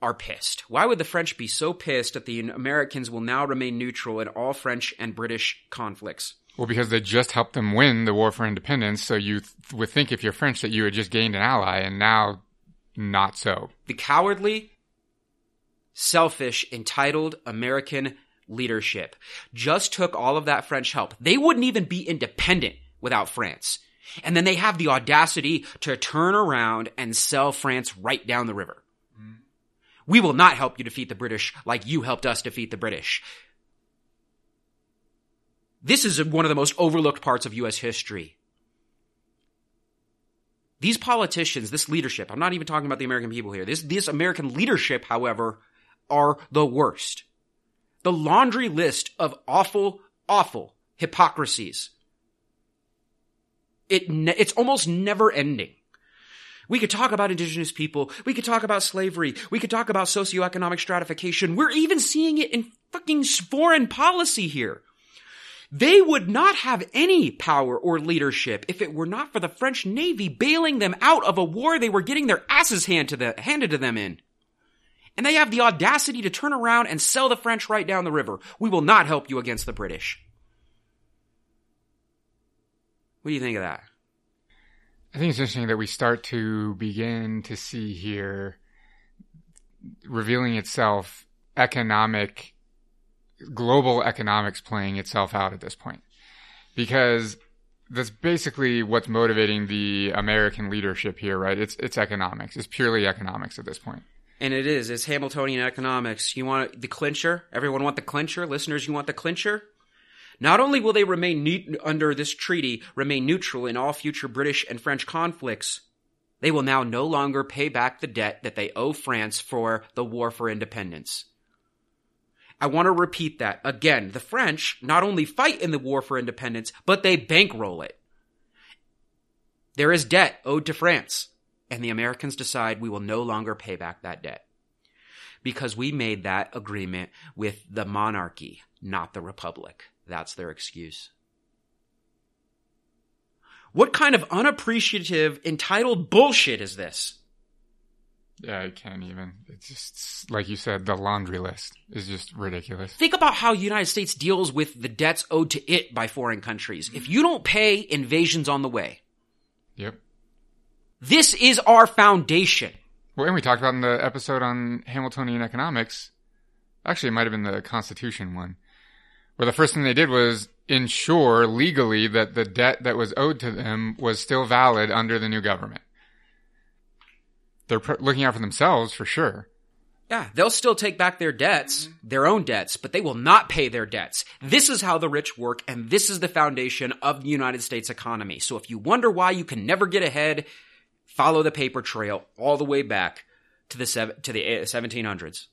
are pissed. Why would the French be so pissed that the Americans will now remain neutral in all French and British conflicts? Well, because they just helped them win the war for independence, so you th- would think if you're French that you had just gained an ally, and now not so. The cowardly, selfish, entitled American leadership just took all of that French help. They wouldn't even be independent without France. And then they have the audacity to turn around and sell France right down the river. Mm. We will not help you defeat the British like you helped us defeat the British. This is one of the most overlooked parts of US history. These politicians, this leadership, I'm not even talking about the American people here. This, this American leadership, however, are the worst. The laundry list of awful, awful hypocrisies. It, ne- it's almost never ending. We could talk about indigenous people. We could talk about slavery. We could talk about socioeconomic stratification. We're even seeing it in fucking foreign policy here. They would not have any power or leadership if it were not for the French Navy bailing them out of a war they were getting their asses hand to the, handed to them in. And they have the audacity to turn around and sell the French right down the river. We will not help you against the British. What do you think of that? I think it's interesting that we start to begin to see here revealing itself economic, global economics playing itself out at this point. Because that's basically what's motivating the American leadership here, right? It's, it's economics. It's purely economics at this point. And it is. It's Hamiltonian economics. You want the clincher? Everyone want the clincher? Listeners, you want the clincher? Not only will they remain ne- under this treaty remain neutral in all future British and French conflicts, they will now no longer pay back the debt that they owe France for the war for independence. I want to repeat that again. The French not only fight in the war for independence, but they bankroll it. There is debt owed to France, and the Americans decide we will no longer pay back that debt. Because we made that agreement with the monarchy, not the republic. That's their excuse. What kind of unappreciative, entitled bullshit is this? Yeah, I can't even. It's just, like you said, the laundry list is just ridiculous. Think about how the United States deals with the debts owed to it by foreign countries. If you don't pay, invasion's on the way. Yep. This is our foundation. Well, and we talked about in the episode on Hamiltonian economics. Actually, it might have been the Constitution one where the first thing they did was ensure legally that the debt that was owed to them was still valid under the new government. They're pr- looking out for themselves for sure. Yeah, they'll still take back their debts, their own debts, but they will not pay their debts. This is how the rich work, and this is the foundation of the United States economy. So if you wonder why you can never get ahead, follow the paper trail all the way back to the sev- to the eh, 1700s.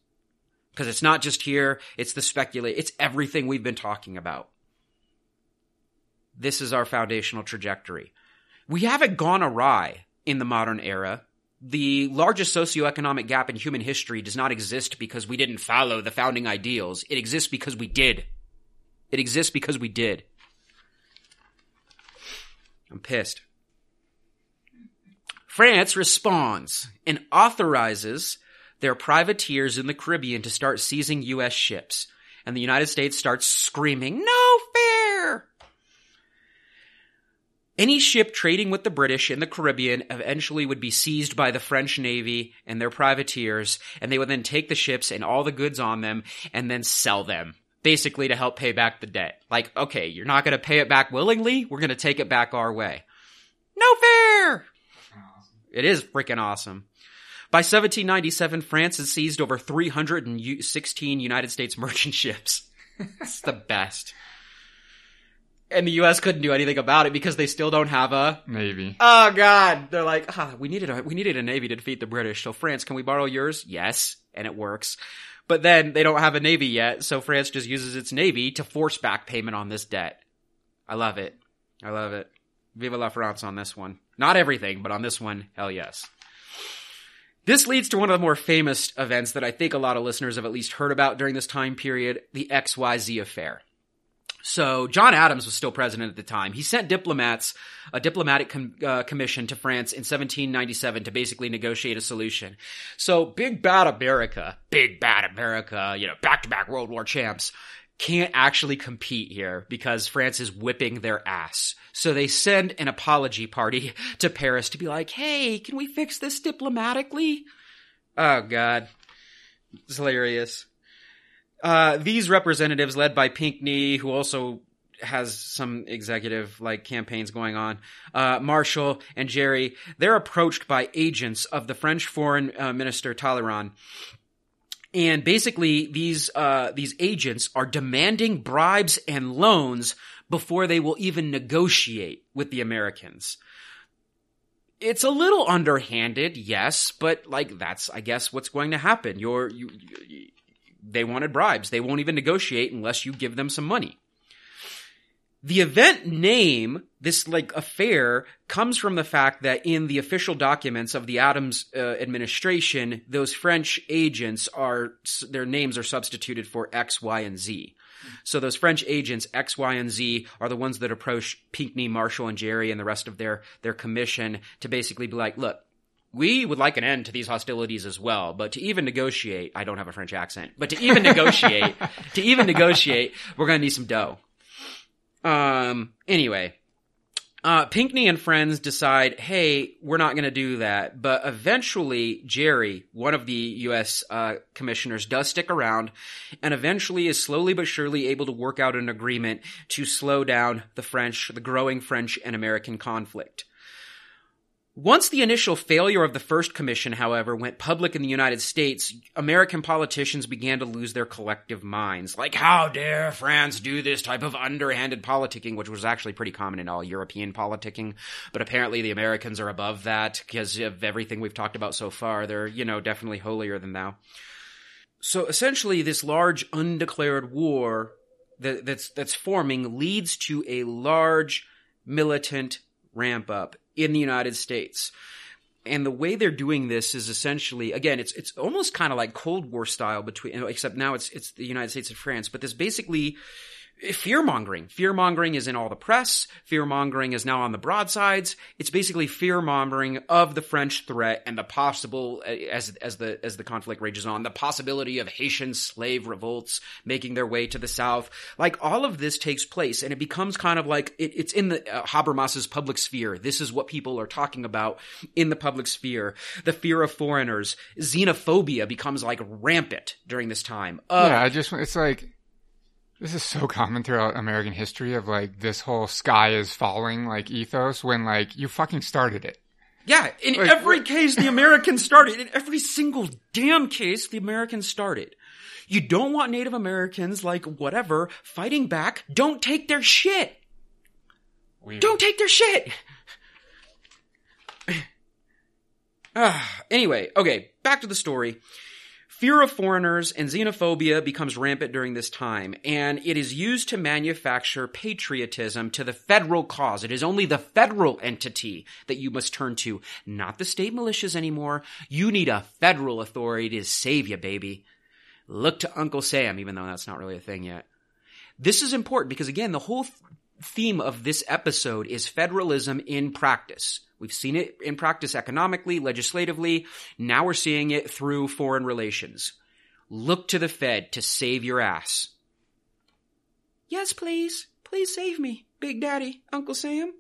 Because it's not just here, it's the speculate, it's everything we've been talking about. This is our foundational trajectory. We haven't gone awry in the modern era. The largest socioeconomic gap in human history does not exist because we didn't follow the founding ideals. It exists because we did. It exists because we did. I'm pissed. France responds and authorizes their privateers in the Caribbean to start seizing U.S. ships. And the United States starts screaming, no fair! Any ship trading with the British in the Caribbean eventually would be seized by the French Navy and their privateers, and they would then take the ships and all the goods on them and then sell them, basically to help pay back the debt. Like, okay, you're not gonna pay it back willingly, we're gonna take it back our way. No fair! It is freaking awesome. By 1797, France had seized over 316 United States merchant ships. it's the best. And the U.S. couldn't do anything about it because they still don't have a Navy. Oh God! They're like, ah, we needed a we needed a navy to defeat the British. So France, can we borrow yours? Yes, and it works. But then they don't have a navy yet, so France just uses its navy to force back payment on this debt. I love it. I love it. Viva la France on this one. Not everything, but on this one, hell yes. This leads to one of the more famous events that I think a lot of listeners have at least heard about during this time period, the XYZ affair. So John Adams was still president at the time. He sent diplomats, a diplomatic com- uh, commission to France in 1797 to basically negotiate a solution. So big bad America, big bad America, you know, back to back World War champs can't actually compete here because France is whipping their ass. So they send an apology party to Paris to be like, hey, can we fix this diplomatically? Oh god. It's hilarious. Uh, these representatives, led by Pinckney, who also has some executive like campaigns going on, uh, Marshall and Gerry, they're approached by agents of the French Foreign uh, Minister Talleyrand. And basically, these uh, these agents are demanding bribes and loans before they will even negotiate with the Americans. It's a little underhanded, yes, but like that's I guess what's going to happen. You're you, you they wanted bribes. They won't even negotiate unless you give them some money. The event name, this like affair, comes from the fact that in the official documents of the Adams uh, administration, those French agents are, their names are substituted for X, Y, and Z. So those French agents, X, Y, and Z, are the ones that approach Pinckney, Marshall, and Gerry and the rest of their, their commission to basically be like, look, we would like an end to these hostilities as well, but to even negotiate, I don't have a French accent, but to even negotiate, to even negotiate, we're going to need some dough. Um, anyway, uh, Pinckney and friends decide, hey, we're not going to do that. But eventually, Gerry, one of the U.S. Uh, commissioners, does stick around and eventually is slowly but surely able to work out an agreement to slow down the French, the growing French and American conflict. Once the initial failure of the first commission, however, went public in the United States, American politicians began to lose their collective minds. Like, how dare France do this type of underhanded politicking, which was actually pretty common in all European politicking. But apparently the Americans are above that because of everything we've talked about so far. They're, you know, definitely holier than thou. So essentially, this large undeclared war that, that's, that's forming leads to a large militant ramp up in the United States. And the way they're doing this is essentially, again, it's it's almost kind of like Cold War style between, except now it's it's the United States and France. But this basically fear mongering. Fear mongering is in all the press. Fear mongering is now on the broadsides. It's basically fear mongering of the French threat and the possible, as as the as the conflict rages on, the possibility of Haitian slave revolts making their way to the south. Like all of this takes place, and it becomes kind of like it, it's in the uh, Habermas's public sphere. This is what people are talking about in the public sphere. The fear of foreigners, xenophobia becomes like rampant during this time. Uh, yeah, I just it's like this is so common throughout American history of like this whole sky is falling like ethos when like you fucking started it. Yeah, in like, every case the Americans started. In every single damn case the Americans started. You don't want Native Americans like whatever fighting back. Don't take their shit. Weird. Don't take their shit. uh, anyway, okay, back to the story. Fear of foreigners and xenophobia becomes rampant during this time, and it is used to manufacture patriotism to the federal cause. It is only the federal entity that you must turn to, not the state militias anymore. You need a federal authority to save you, baby. Look to Uncle Sam, even though that's not really a thing yet. This is important because again, the whole theme of this episode is federalism in practice. We've seen it in practice economically, legislatively. Now we're seeing it through foreign relations. Look to the Fed to save your ass. Yes, please. Please save me, Big Daddy, Uncle Sam.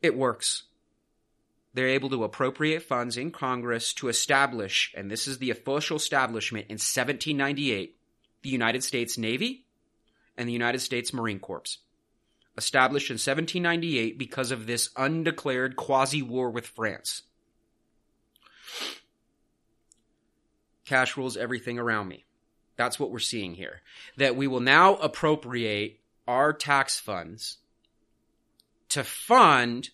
It works. They're able to appropriate funds in Congress to establish, and this is the official establishment in 1798, the United States Navy and the United States Marine Corps established in 1798 because of this undeclared quasi war with France. Cash rules everything around me. That's what we're seeing here. That we will now appropriate our tax funds to fund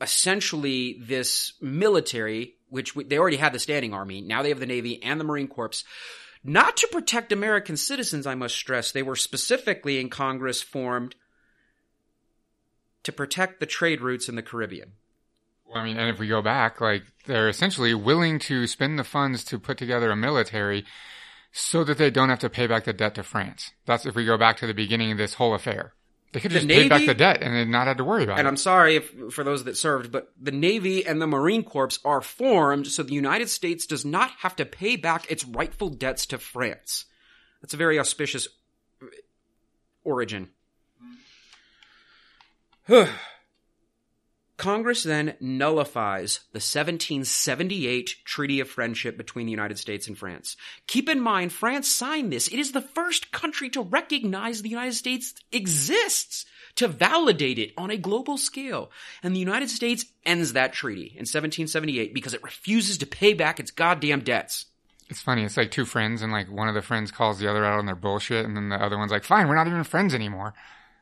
essentially this military, which we, they already had the standing army. Now they have the Navy and the Marine Corps not to protect American citizens, I must stress. They were specifically in Congress formed to protect the trade routes in the Caribbean. I mean, and if we go back, like they're essentially willing to spend the funds to put together a military so that they don't have to pay back the debt to France. That's if we go back to the beginning of this whole affair. They could The just pay back the debt and then not have to worry about And it. And I'm sorry if, for those that served, but the Navy and the Marine Corps are formed so the United States does not have to pay back its rightful debts to France. That's a very auspicious origin. Congress then nullifies the 1778 Treaty of Friendship between the United States and France. Keep in mind, France signed this. It is the first country to recognize the United States exists, to validate it on a global scale. And the United States ends that treaty in 1778 because it refuses to pay back its goddamn debts. It's funny. It's like two friends, and like one of the friends calls the other out on their bullshit, and then the other one's like, "Fine, we're not even friends anymore."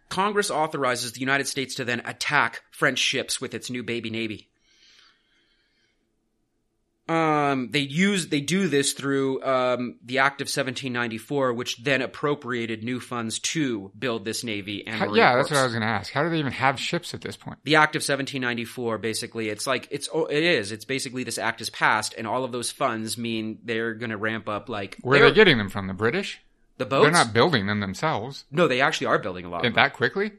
Congress authorizes the United States to then attack French ships with its new baby navy. Um, they use they do this through um, the Act of 1794, which then appropriated new funds to build this navy and How- yeah, that's what I was going to ask. How do they even have ships at this point? the Act of 1794, basically, it's like it's oh, it is. It's basically this act is passed, and all of those funds mean they're going to ramp up. Like Where they're- they getting them from? The British? The boats? They're not building them themselves. no, they actually are building a lot. of And that quickly?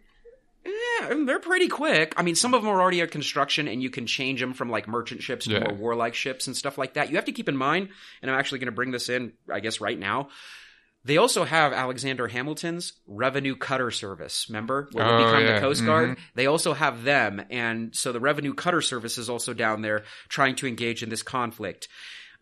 Yeah, they're pretty quick. I mean, some of them are already at construction, and you can change them from like merchant ships to Yeah. more warlike ships and stuff like that. You have to keep in mind, and I'm actually going to bring this in, I guess, right now. They also have Alexander Hamilton's Revenue Cutter Service. Remember, when Oh, they become yeah. the Coast Guard, Mhm. they also have them, and so the Revenue Cutter Service is also down there trying to engage in this conflict.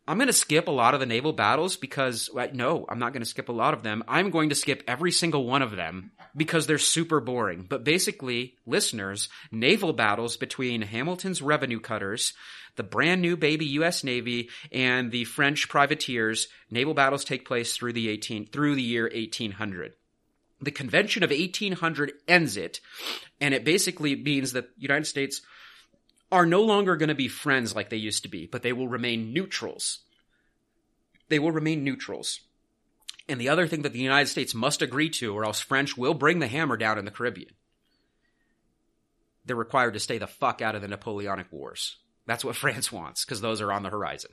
I'm going to skip a lot of the naval battles because, uh, no, I'm not going to skip a lot of them. I'm going to skip every single one of them because they're super boring. But basically, listeners, naval battles between Hamilton's revenue cutters, the brand new baby U.S. Navy, and the French privateers, naval battles take place through the 18, through the year 1800 the convention of 1800 ends it and it basically means that the united states are no longer going to be friends like they used to be but they will remain neutrals. They will remain neutrals. And the other thing that the united states must agree to or else french will bring the hammer down in the caribbean. They're required to stay the fuck out of the napoleonic wars. That's what france wants because those are on the horizon.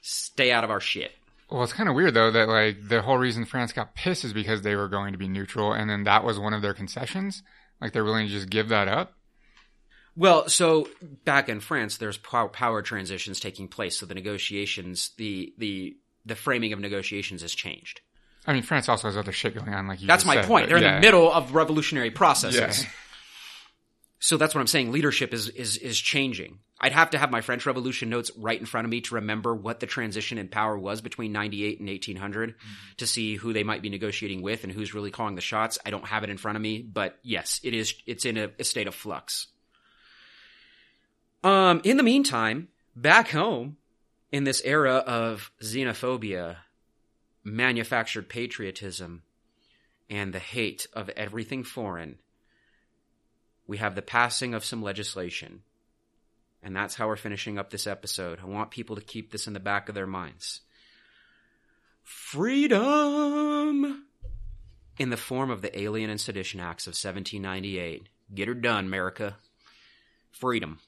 Stay out of our shit. Well, it's kind of weird though that like the whole reason France got pissed is because they were going to be neutral, and then that was one of their concessions. Like they're willing to just give that up. Well, so back in France, there's pow- power transitions taking place, so the negotiations, the the the framing of negotiations has changed. I mean, France also has other shit going on. Like you That's my said, point. They're in the middle of revolutionary processes. Yeah. So that's what I'm saying. Leadership is is is changing. I'd have to have my French Revolution notes right in front of me to remember what the transition in power was between 98 and 1800 mm-hmm. to see who they might be negotiating with and who's really calling the shots. I don't have it in front of me, but yes, it is it's in a, a state of flux. Um in the meantime, back home in this era of xenophobia, manufactured patriotism, and the hate of everything foreign, we have the passing of some legislation. And that's how we're finishing up this episode. I want people to keep this in the back of their minds. Freedom! In the form of the Alien and Sedition Acts of 1798. Get her done, America. Freedom.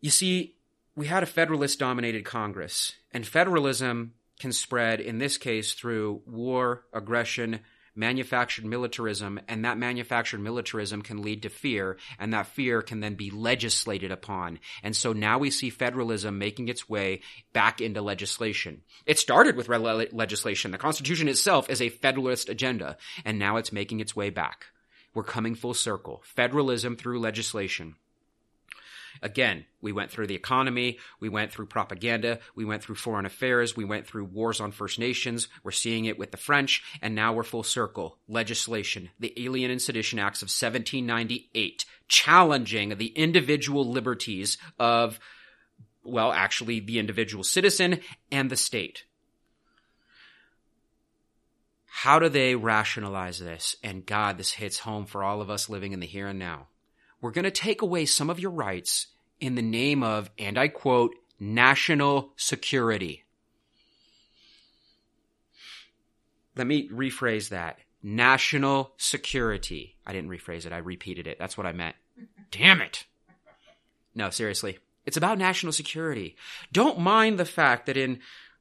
You see, we had a federalist dominated Congress, and federalism can spread, in this case, through war, aggression, manufactured militarism, and that manufactured militarism can lead to fear, and that fear can then be legislated upon. And so now we see federalism making its way back into legislation. It started with re- legislation. The Constitution itself is a federalist agenda, and now it's making its way back. We're coming full circle. Federalism through legislation. Again, we went through the economy, we went through propaganda, we went through foreign affairs, we went through wars on First Nations, we're seeing it with the French, and now we're full circle. Legislation, the Alien and Sedition Acts of 1798, challenging the individual liberties of, well, actually the individual citizen and the state. How do they rationalize this? And God, this hits home for all of us living in the here and now we're going to take away some of your rights in the name of, and I quote, national security. Let me rephrase that. National security. I didn't rephrase it. I repeated it. That's what I meant. Damn it. No, seriously. It's about national security. Don't mind the fact that in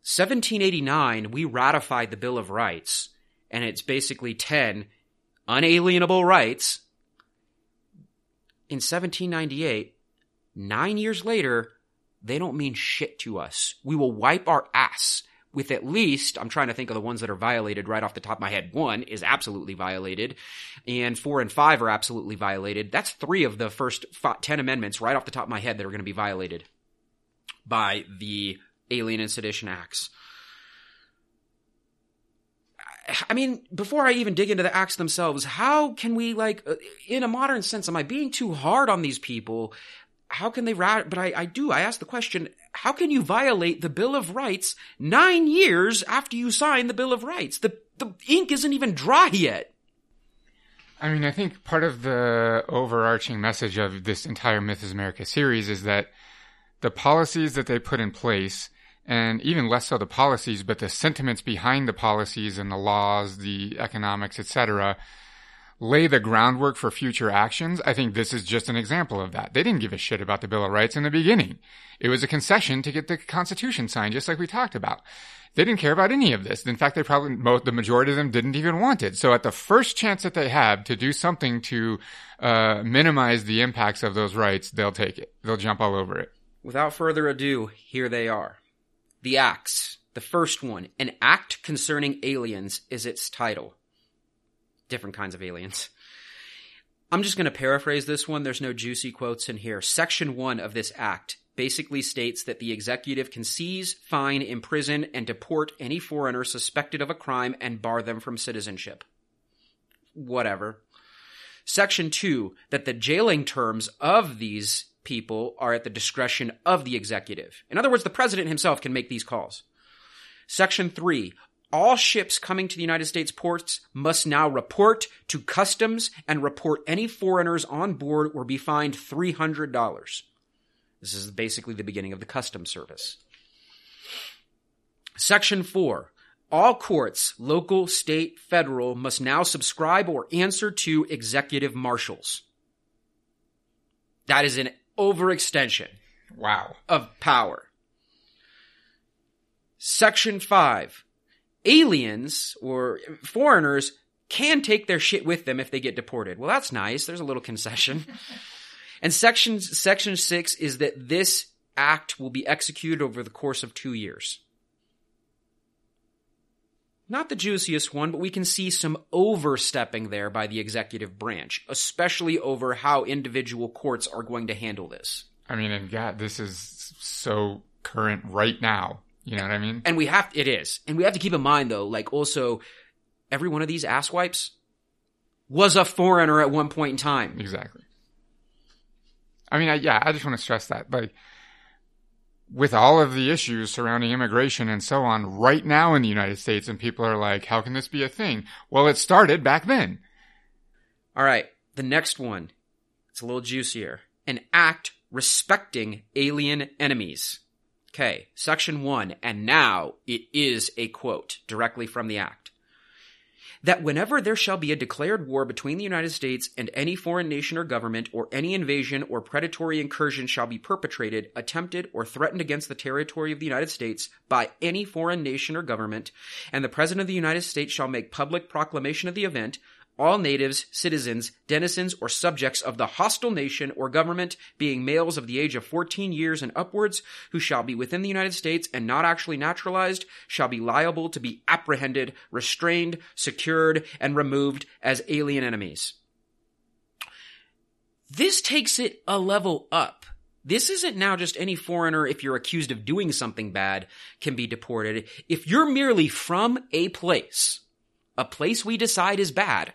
1789 we ratified the Bill of Rights, and it's basically 10 unalienable rights. In 1798, nine years later, they don't mean shit to us. We will wipe our ass with at least, I'm trying to think of the ones that are violated right off the top of my head. One is absolutely violated, and four and five are absolutely violated. That's three of the first five, 10 amendments right off the top of my head that are going to be violated by the Alien and Sedition Acts. I mean, before I even dig into the acts themselves, how can we, like, uh, in a modern sense, am I being too hard on these people? How can they rat? But I, I do. I ask the question: How can you violate the Bill of Rights nine years after you sign the Bill of Rights? The the ink isn't even dry yet. I mean, I think part of the overarching message of this entire Myth is America series is that the policies that they put in place and even less so the policies, but the sentiments behind the policies and the laws, the economics, etc., lay the groundwork for future actions. I think this is just an example of that. They didn't give a shit about the Bill of Rights in the beginning. It was a concession to get the Constitution signed, just like we talked about. They didn't care about any of this. In fact, they probably, most, the majority of them didn't even want it. So at the first chance that they have to do something to uh, minimize the impacts of those rights, they'll take it. They'll jump all over it. Without further ado, here they are. The Acts. The first one, An Act Concerning Aliens, is its title. Different kinds of aliens. I'm just going to paraphrase this one. There's no juicy quotes in here. Section 1 of this act basically states that the executive can seize, fine, imprison, and deport any foreigner suspected of a crime and bar them from citizenship. Whatever. Section 2 that the jailing terms of these people are at the discretion of the executive. In other words, the president himself can make these calls. Section 3. All ships coming to the United States ports must now report to customs and report any foreigners on board or be fined $300. This is basically the beginning of the customs service. Section 4. All courts, local, state, federal, must now subscribe or answer to executive marshals. That is an overextension Wow. of power. Section 5. Aliens or foreigners can take their shit with them if they get deported. Well, that's nice. There's a little concession. and section, section 6 is that this act will be executed over the course of two years. Not the juiciest one, but we can see some overstepping there by the executive branch, especially over how individual courts are going to handle this. I mean, and God, this is so current right now. You know what I mean? And we have, it is. And we have to keep in mind though, like also, every one of these asswipes was a foreigner at one point in time. Exactly. I mean, I, yeah, I just want to stress that. Like, with all of the issues surrounding immigration and so on right now in the United States, and people are like, how can this be a thing? Well, it started back then. All right. The next one, it's a little juicier. An act respecting alien enemies. Okay. Section one. And now it is a quote directly from the act. That whenever there shall be a declared war between the United States and any foreign nation or government, or any invasion or predatory incursion shall be perpetrated, attempted, or threatened against the territory of the United States by any foreign nation or government, and the President of the United States shall make public proclamation of the event, all natives, citizens, denizens, or subjects of the hostile nation or government, being males of the age of 14 years and upwards, who shall be within the United States and not actually naturalized, shall be liable to be apprehended, restrained, secured, and removed as alien enemies. This takes it a level up. This isn't now just any foreigner, if you're accused of doing something bad, can be deported. If you're merely from a place, a place we decide is bad,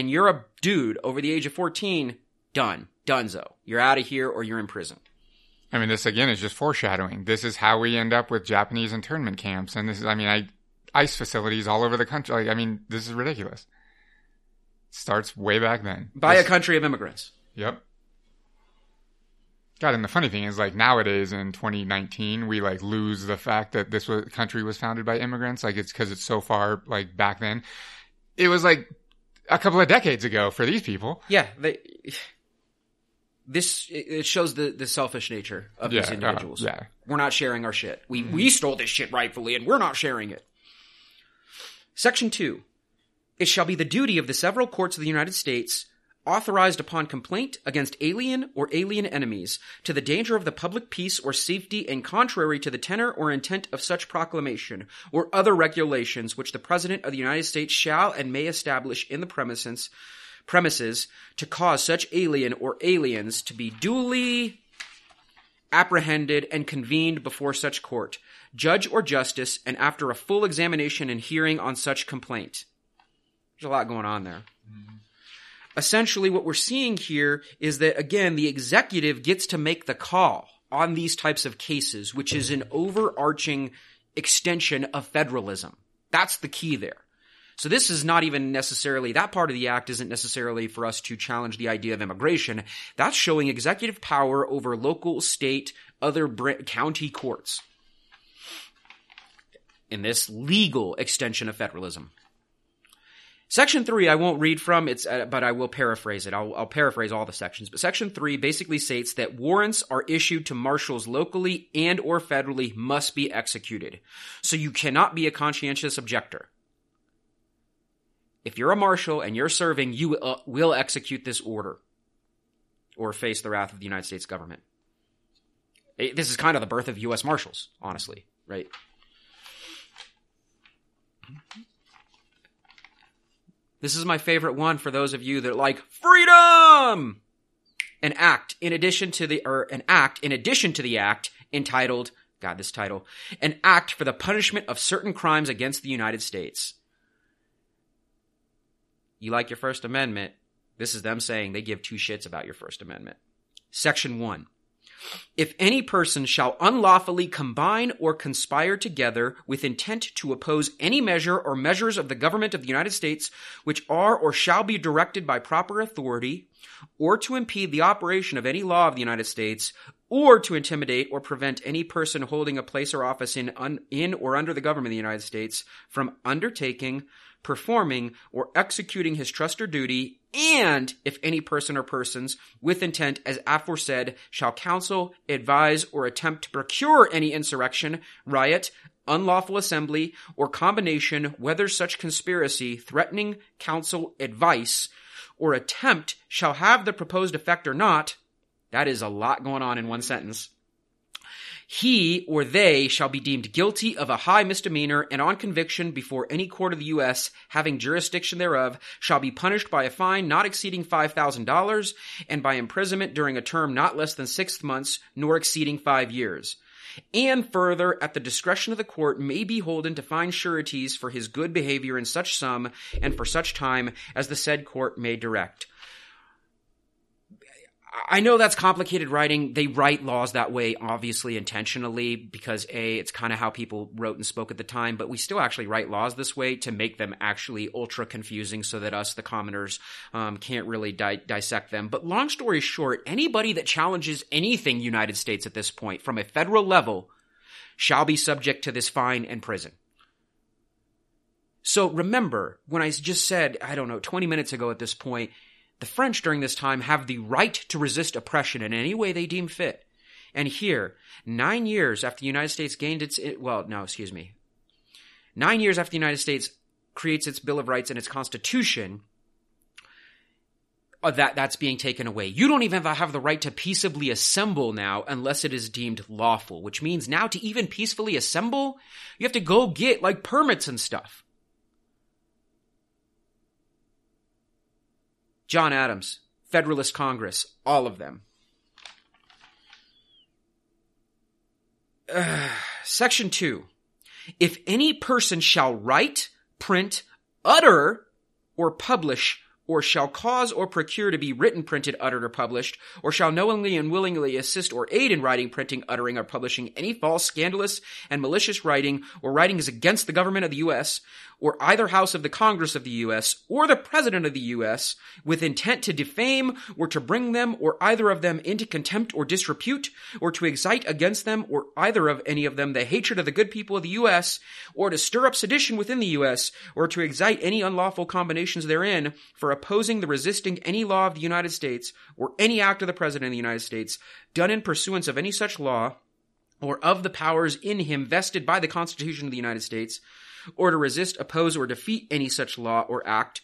and you're a dude over the age of 14, done. Dunzo. You're out of here or you're in prison. I mean, this again is just foreshadowing. This is how we end up with Japanese internment camps, and this is, I mean, I, ice facilities all over the country. Like, I mean, this is ridiculous. Starts way back then. By This- a country of immigrants. Yep. God, and the funny thing is, like nowadays in 2019, we like lose the fact that this was, country was founded by immigrants. Like it's because it's so far like back then. It was like a couple of decades ago for these people. Yeah, they, this it shows the, the selfish nature of these Yeah, uh, individuals. yeah. We're not sharing our shit. We we stole this shit rightfully and we're not sharing it. Section 2. It shall be the duty of the several courts of the United States authorized upon complaint against alien or alien enemies to the danger of the public peace or safety and contrary to the tenor or intent of such proclamation or other regulations which the President of the United States shall and may establish in the premises premises to cause such alien or aliens to be duly apprehended and convened before such court, judge or justice, and after a full examination and hearing on such complaint. There's a lot going on there. Mm-hmm. Essentially, what we're seeing here is that, again, the executive gets to make the call on these types of cases, which is an overarching extension of federalism. That's the key there. So this is not even necessarily, that part of the act isn't necessarily for us to challenge the idea of immigration. That's showing executive power over local, state, other county courts. In this legal extension of federalism. Section three, I won't read from it's, uh, but I will paraphrase it. I'll, I'll paraphrase all the sections. But section three basically states that warrants are issued to marshals locally and or federally must be executed. So you cannot be a conscientious objector. If you're a marshal and you're serving, you uh, will execute this order or face the wrath of the United States government. Eh, This is kind of the birth of U.S. Marshals, honestly, right? This is my favorite one for those of you that like freedom. An act in addition to the or an act in addition to the act entitled God this title an act for the punishment of certain crimes against the United States. You like your First Amendment? This is them saying they give two shits about your First Amendment. Section 1. If any person shall unlawfully combine or conspire together with intent to oppose any measure or measures of the government of the United States which are or shall be directed by proper authority, or to impede the operation of any law of the United States, or to intimidate or prevent any person holding a place or office in, un, in or under the government of the United States from undertaking, performing, or executing his trust or duty, and if any person or persons with intent as aforesaid shall counsel, advise, or attempt to procure any insurrection, riot, unlawful assembly, or combination, whether such conspiracy, threatening, counsel, advice, or attempt shall have the proposed effect or not, that is a lot going on in one sentence. He or they shall be deemed guilty of a high misdemeanor and on conviction before any court of the U.S. having jurisdiction thereof shall be punished by a fine not exceeding $5,000 and by imprisonment during a term not less than six months nor exceeding five years. And further, at the discretion of the court, may be holden to find sureties for his good behavior in such sum and for such time as the said court may direct. I know that's complicated writing. They write laws that way, obviously intentionally, because A, it's kind of how people wrote and spoke at the time, but we still actually write laws this way to make them actually ultra confusing so that us, the commoners, um, can't really di- dissect them. But long story short, anybody that challenges anything United States at this point from a federal level shall be subject to this fine and prison. So remember, when I just said, I don't know, 20 minutes ago at this point, the French during this time have the right to resist oppression in any way they deem fit. And here, nine years after the United States gained its, well, no, excuse me. Nine years after the United States creates its Bill of Rights and its Constitution, uh, that that's being taken away. You don't even have the right to peaceably assemble now unless it is deemed lawful, which means now to even peacefully assemble, you have to go get like permits and stuff. John Adams, Federalist Congress, all of them. Uh, section 2. If any person shall write, print, utter, or publish, or shall cause or procure to be written, printed, uttered, or published, or shall knowingly and willingly assist or aid in writing, printing, uttering, or publishing any false, scandalous, and malicious writing, or writings against the government of the U.S., or either house of the Congress of the U.S., or the President of the U.S., with intent to defame, or to bring them, or either of them, into contempt or disrepute, or to excite against them, or either of any of them, the hatred of the good people of the U.S., or to stir up sedition within the U.S., or to excite any unlawful combinations therein, for a opposing the resisting any law of the United States or any act of the President of the United States done in pursuance of any such law or of the powers in him vested by the Constitution of the United States, or to resist, oppose, or defeat any such law or act,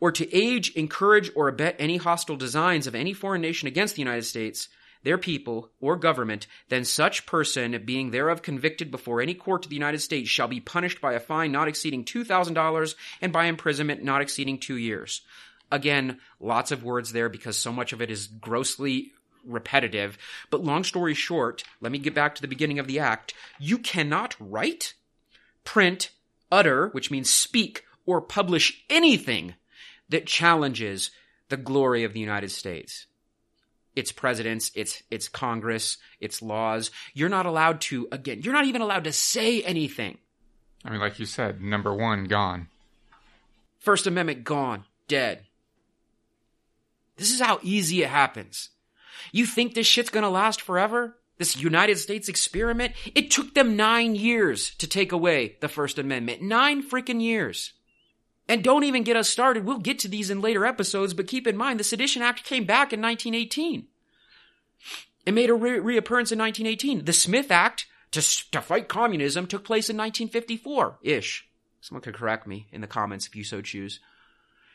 or to aid, encourage, or abet any hostile designs of any foreign nation against the United States, their people, or government, then such person, being thereof convicted before any court of the United States, shall be punished by a fine not exceeding $2,000 and by imprisonment not exceeding two years. Again, lots of words there because so much of it is grossly repetitive. But long story short, let me get back to the beginning of the act. You cannot write, print, utter, which means speak, or publish anything that challenges the glory of the United States. Its presidents, its its Congress, its laws. You're not allowed to again, you're not even allowed to say anything. I mean, like you said, number one, gone. First Amendment gone, dead. This is how easy it happens. You think this shit's gonna last forever? This United States experiment? It took them nine years to take away the First Amendment. Nine freaking years. And don't even get us started. We'll get to these in later episodes, but keep in mind the Sedition Act came back in 1918. It made a re- reappearance in 1918. The Smith Act to, to fight communism took place in 1954 ish. Someone could correct me in the comments if you so choose.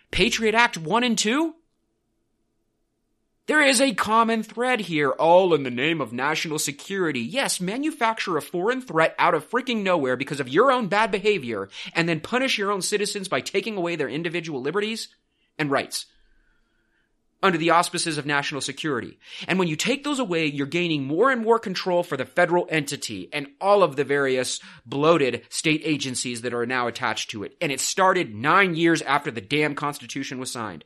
Patriot Act 1 and 2? There is a common thread here, all in the name of national security. Yes, manufacture a foreign threat out of freaking nowhere because of your own bad behavior, and then punish your own citizens by taking away their individual liberties and rights under the auspices of national security. And when you take those away, you're gaining more and more control for the federal entity and all of the various bloated state agencies that are now attached to it. And it started nine years after the damn Constitution was signed.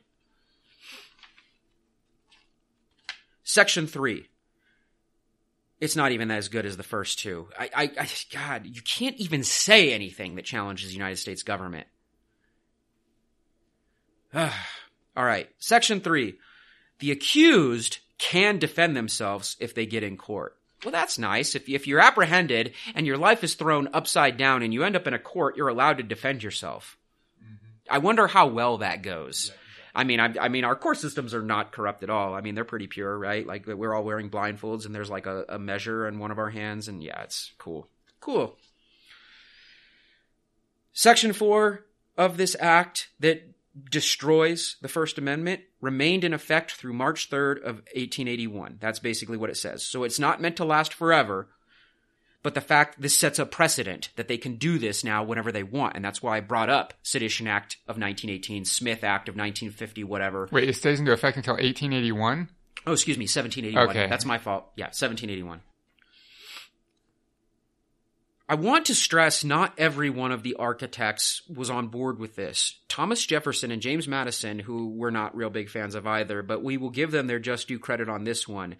Section 3. It's not even as good as the first two. I, I, I, God, you can't even say anything that challenges the United States government. All right. Section 3. The accused can defend themselves if they get in court. Well, that's nice. If, if you're apprehended and your life is thrown upside down and you end up in a court, you're allowed to defend yourself. Mm-hmm. I wonder how well that goes. I mean, I, I, mean, our court systems are not corrupt at all. I mean, they're pretty pure, right? Like we're all wearing blindfolds, and there's like a, a measure in one of our hands, and yeah, it's cool, cool. Section four of this act that destroys the First Amendment remained in effect through March 3rd of 1881. That's basically what it says. So it's not meant to last forever, but the fact this sets a precedent that they can do this now whenever they want, and that's why I brought up Sedition Act of 1918, Smith Act of 1950, whatever. Wait, it stays into effect until 1881? Oh, excuse me, 1781. Okay. That's my fault. Yeah, 1781. I want to stress not every one of the architects was on board with this. Thomas Jefferson and James Madison, who we're not real big fans of either, but we will give them their just due credit on this one.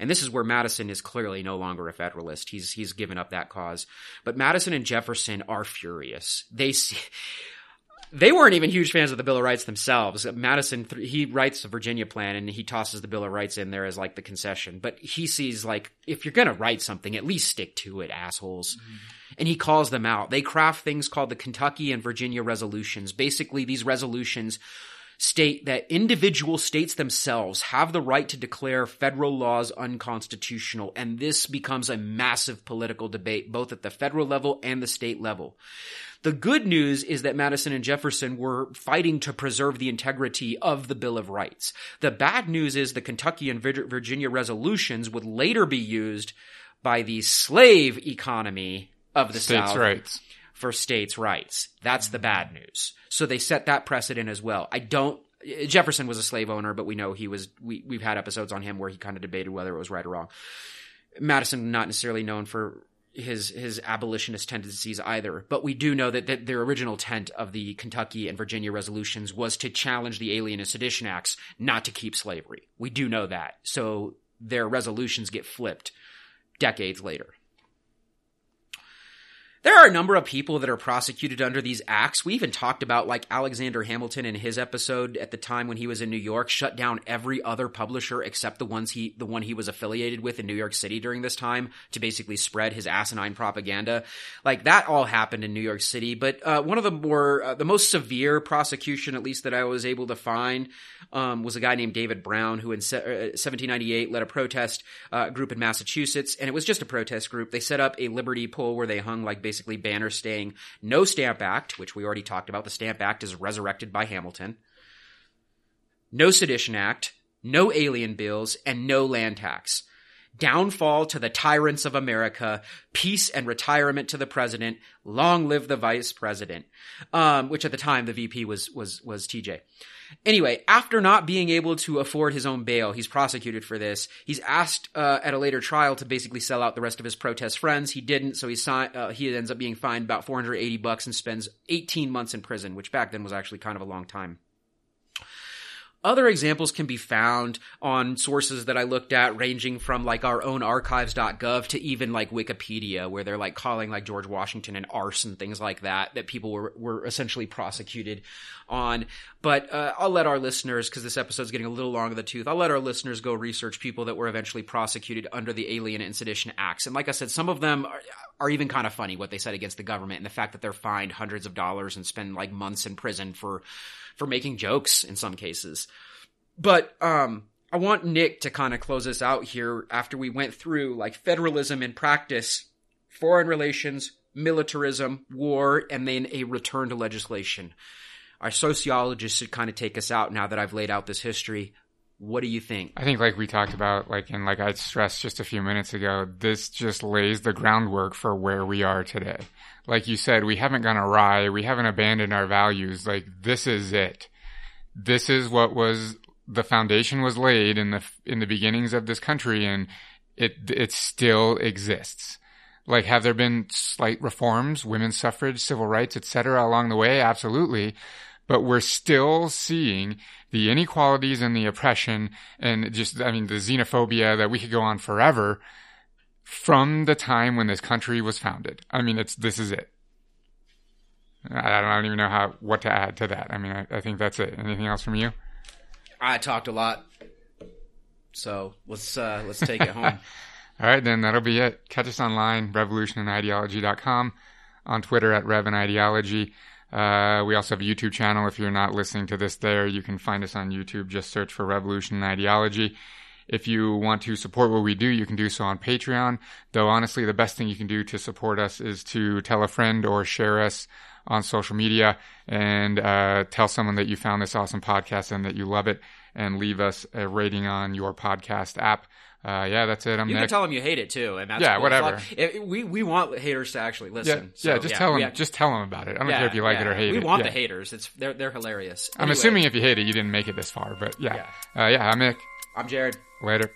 And this is where Madison is clearly no longer a Federalist. He's he's given up that cause. But Madison and Jefferson are furious. They see, they weren't even huge fans of the Bill of Rights themselves. Madison, he writes the Virginia plan and he tosses the Bill of Rights in there as like the concession. But he sees like, if you're going to write something, at least stick to it, assholes. Mm-hmm. And he calls them out. They craft things called the Kentucky and Virginia resolutions. Basically, these resolutions state that individual states themselves have the right to declare federal laws unconstitutional, and this becomes a massive political debate both at the federal level and the state level. The good news is that Madison and Jefferson were fighting to preserve the integrity of the Bill of Rights. The bad news is the Kentucky and Virginia resolutions would later be used by the slave economy of the states' South rights for states' rights. That's the bad news. So they set that precedent as well. I don't. Jefferson was a slave owner, but we know he was. We we've had episodes on him where he kind of debated whether it was right or wrong. Madison not necessarily known for his his abolitionist tendencies either, but we do know that, that their original intent of the Kentucky and Virginia resolutions was to challenge the Alien and Sedition Acts, not to keep slavery. We do know that. So their resolutions get flipped decades later. There are a number of people that are prosecuted under these acts. We even talked about like Alexander Hamilton in his episode at the time when he was in New York shut down every other publisher except the ones he the one he was affiliated with in New York City during this time to basically spread his asinine propaganda. Like that all happened in New York City, but uh, one of the more uh, the most severe prosecution at least that I was able to find um, was a guy named David Brown who in se- uh, 1798 led a protest uh, group in Massachusetts and it was just a protest group. They set up a liberty pole where they hung like basically banners saying no Stamp Act, which we already talked about. The Stamp Act is resurrected by Hamilton. No Sedition Act, no alien bills, and no land tax. Downfall to the tyrants of America, peace and retirement to the president. Long live the vice president. Um, which at the time the VP was was was TJ. Anyway, after not being able to afford his own bail, he's prosecuted for this. He's asked uh, at a later trial to basically sell out the rest of his protest friends. He didn't, so he uh, he ends up being fined about 480 bucks and spends 18 months in prison, which back then was actually kind of a long time. Other examples can be found on sources that I looked at, ranging from like our own archives.gov to even like Wikipedia, where they're like calling like George Washington an arse and things like that, that people were, were essentially prosecuted on. But uh, I'll let our listeners, because this episode is getting a little long of the tooth, I'll let our listeners go research people that were eventually prosecuted under the Alien and Sedition Acts. And like I said, some of them are, are even kind of funny what they said against the government and the fact that they're fined hundreds of dollars and spend like months in prison for for making jokes in some cases. But um I want Nick to kind of close us out here after we went through like federalism in practice, foreign relations, militarism, war, and then a return to legislation. Our sociologists should kind of take us out now that I've laid out this history. What do you think? I think, like we talked about, like and like I stressed just a few minutes ago, this just lays the groundwork for where we are today. Like you said, we haven't gone awry. We haven't abandoned our values. Like this is it. This is what was the foundation was laid in the in the beginnings of this country, and it it still exists. Like, have there been slight reforms, women's suffrage, civil rights, etc., along the way? Absolutely but we're still seeing the inequalities and the oppression and just, I mean, the xenophobia that we could go on forever from the time when this country was founded. I mean, it's, this is it. I don't, I don't even know how, what to add to that. I mean, I, I think that's it. Anything else from you? I talked a lot. So let's, uh, let's take it home. All right, then that'll be it. Catch us online, revolutionandideology.com, on Twitter at Rev and Ideology. Uh, we also have a YouTube channel. If you're not listening to this there, you can find us on YouTube. Just search for Revolution and Ideology. If you want to support what we do, you can do so on Patreon. Though honestly, the best thing you can do to support us is to tell a friend or share us on social media and uh, tell someone that you found this awesome podcast and that you love it and leave us a rating on your podcast app. Uh, yeah, that's it. I'm you Nick. can tell them you hate it too, and that's Yeah, cool. whatever. We we want haters to actually listen. yeah, So, just tell them. just tell them about it. I don't yeah, care if you like it or hate we it. We want Yeah. the haters. It's they're they're hilarious. I'm Anyway, assuming if you hate it, you didn't make it this far. But yeah, Uh, yeah, I'm Nick. I'm Jared. Later.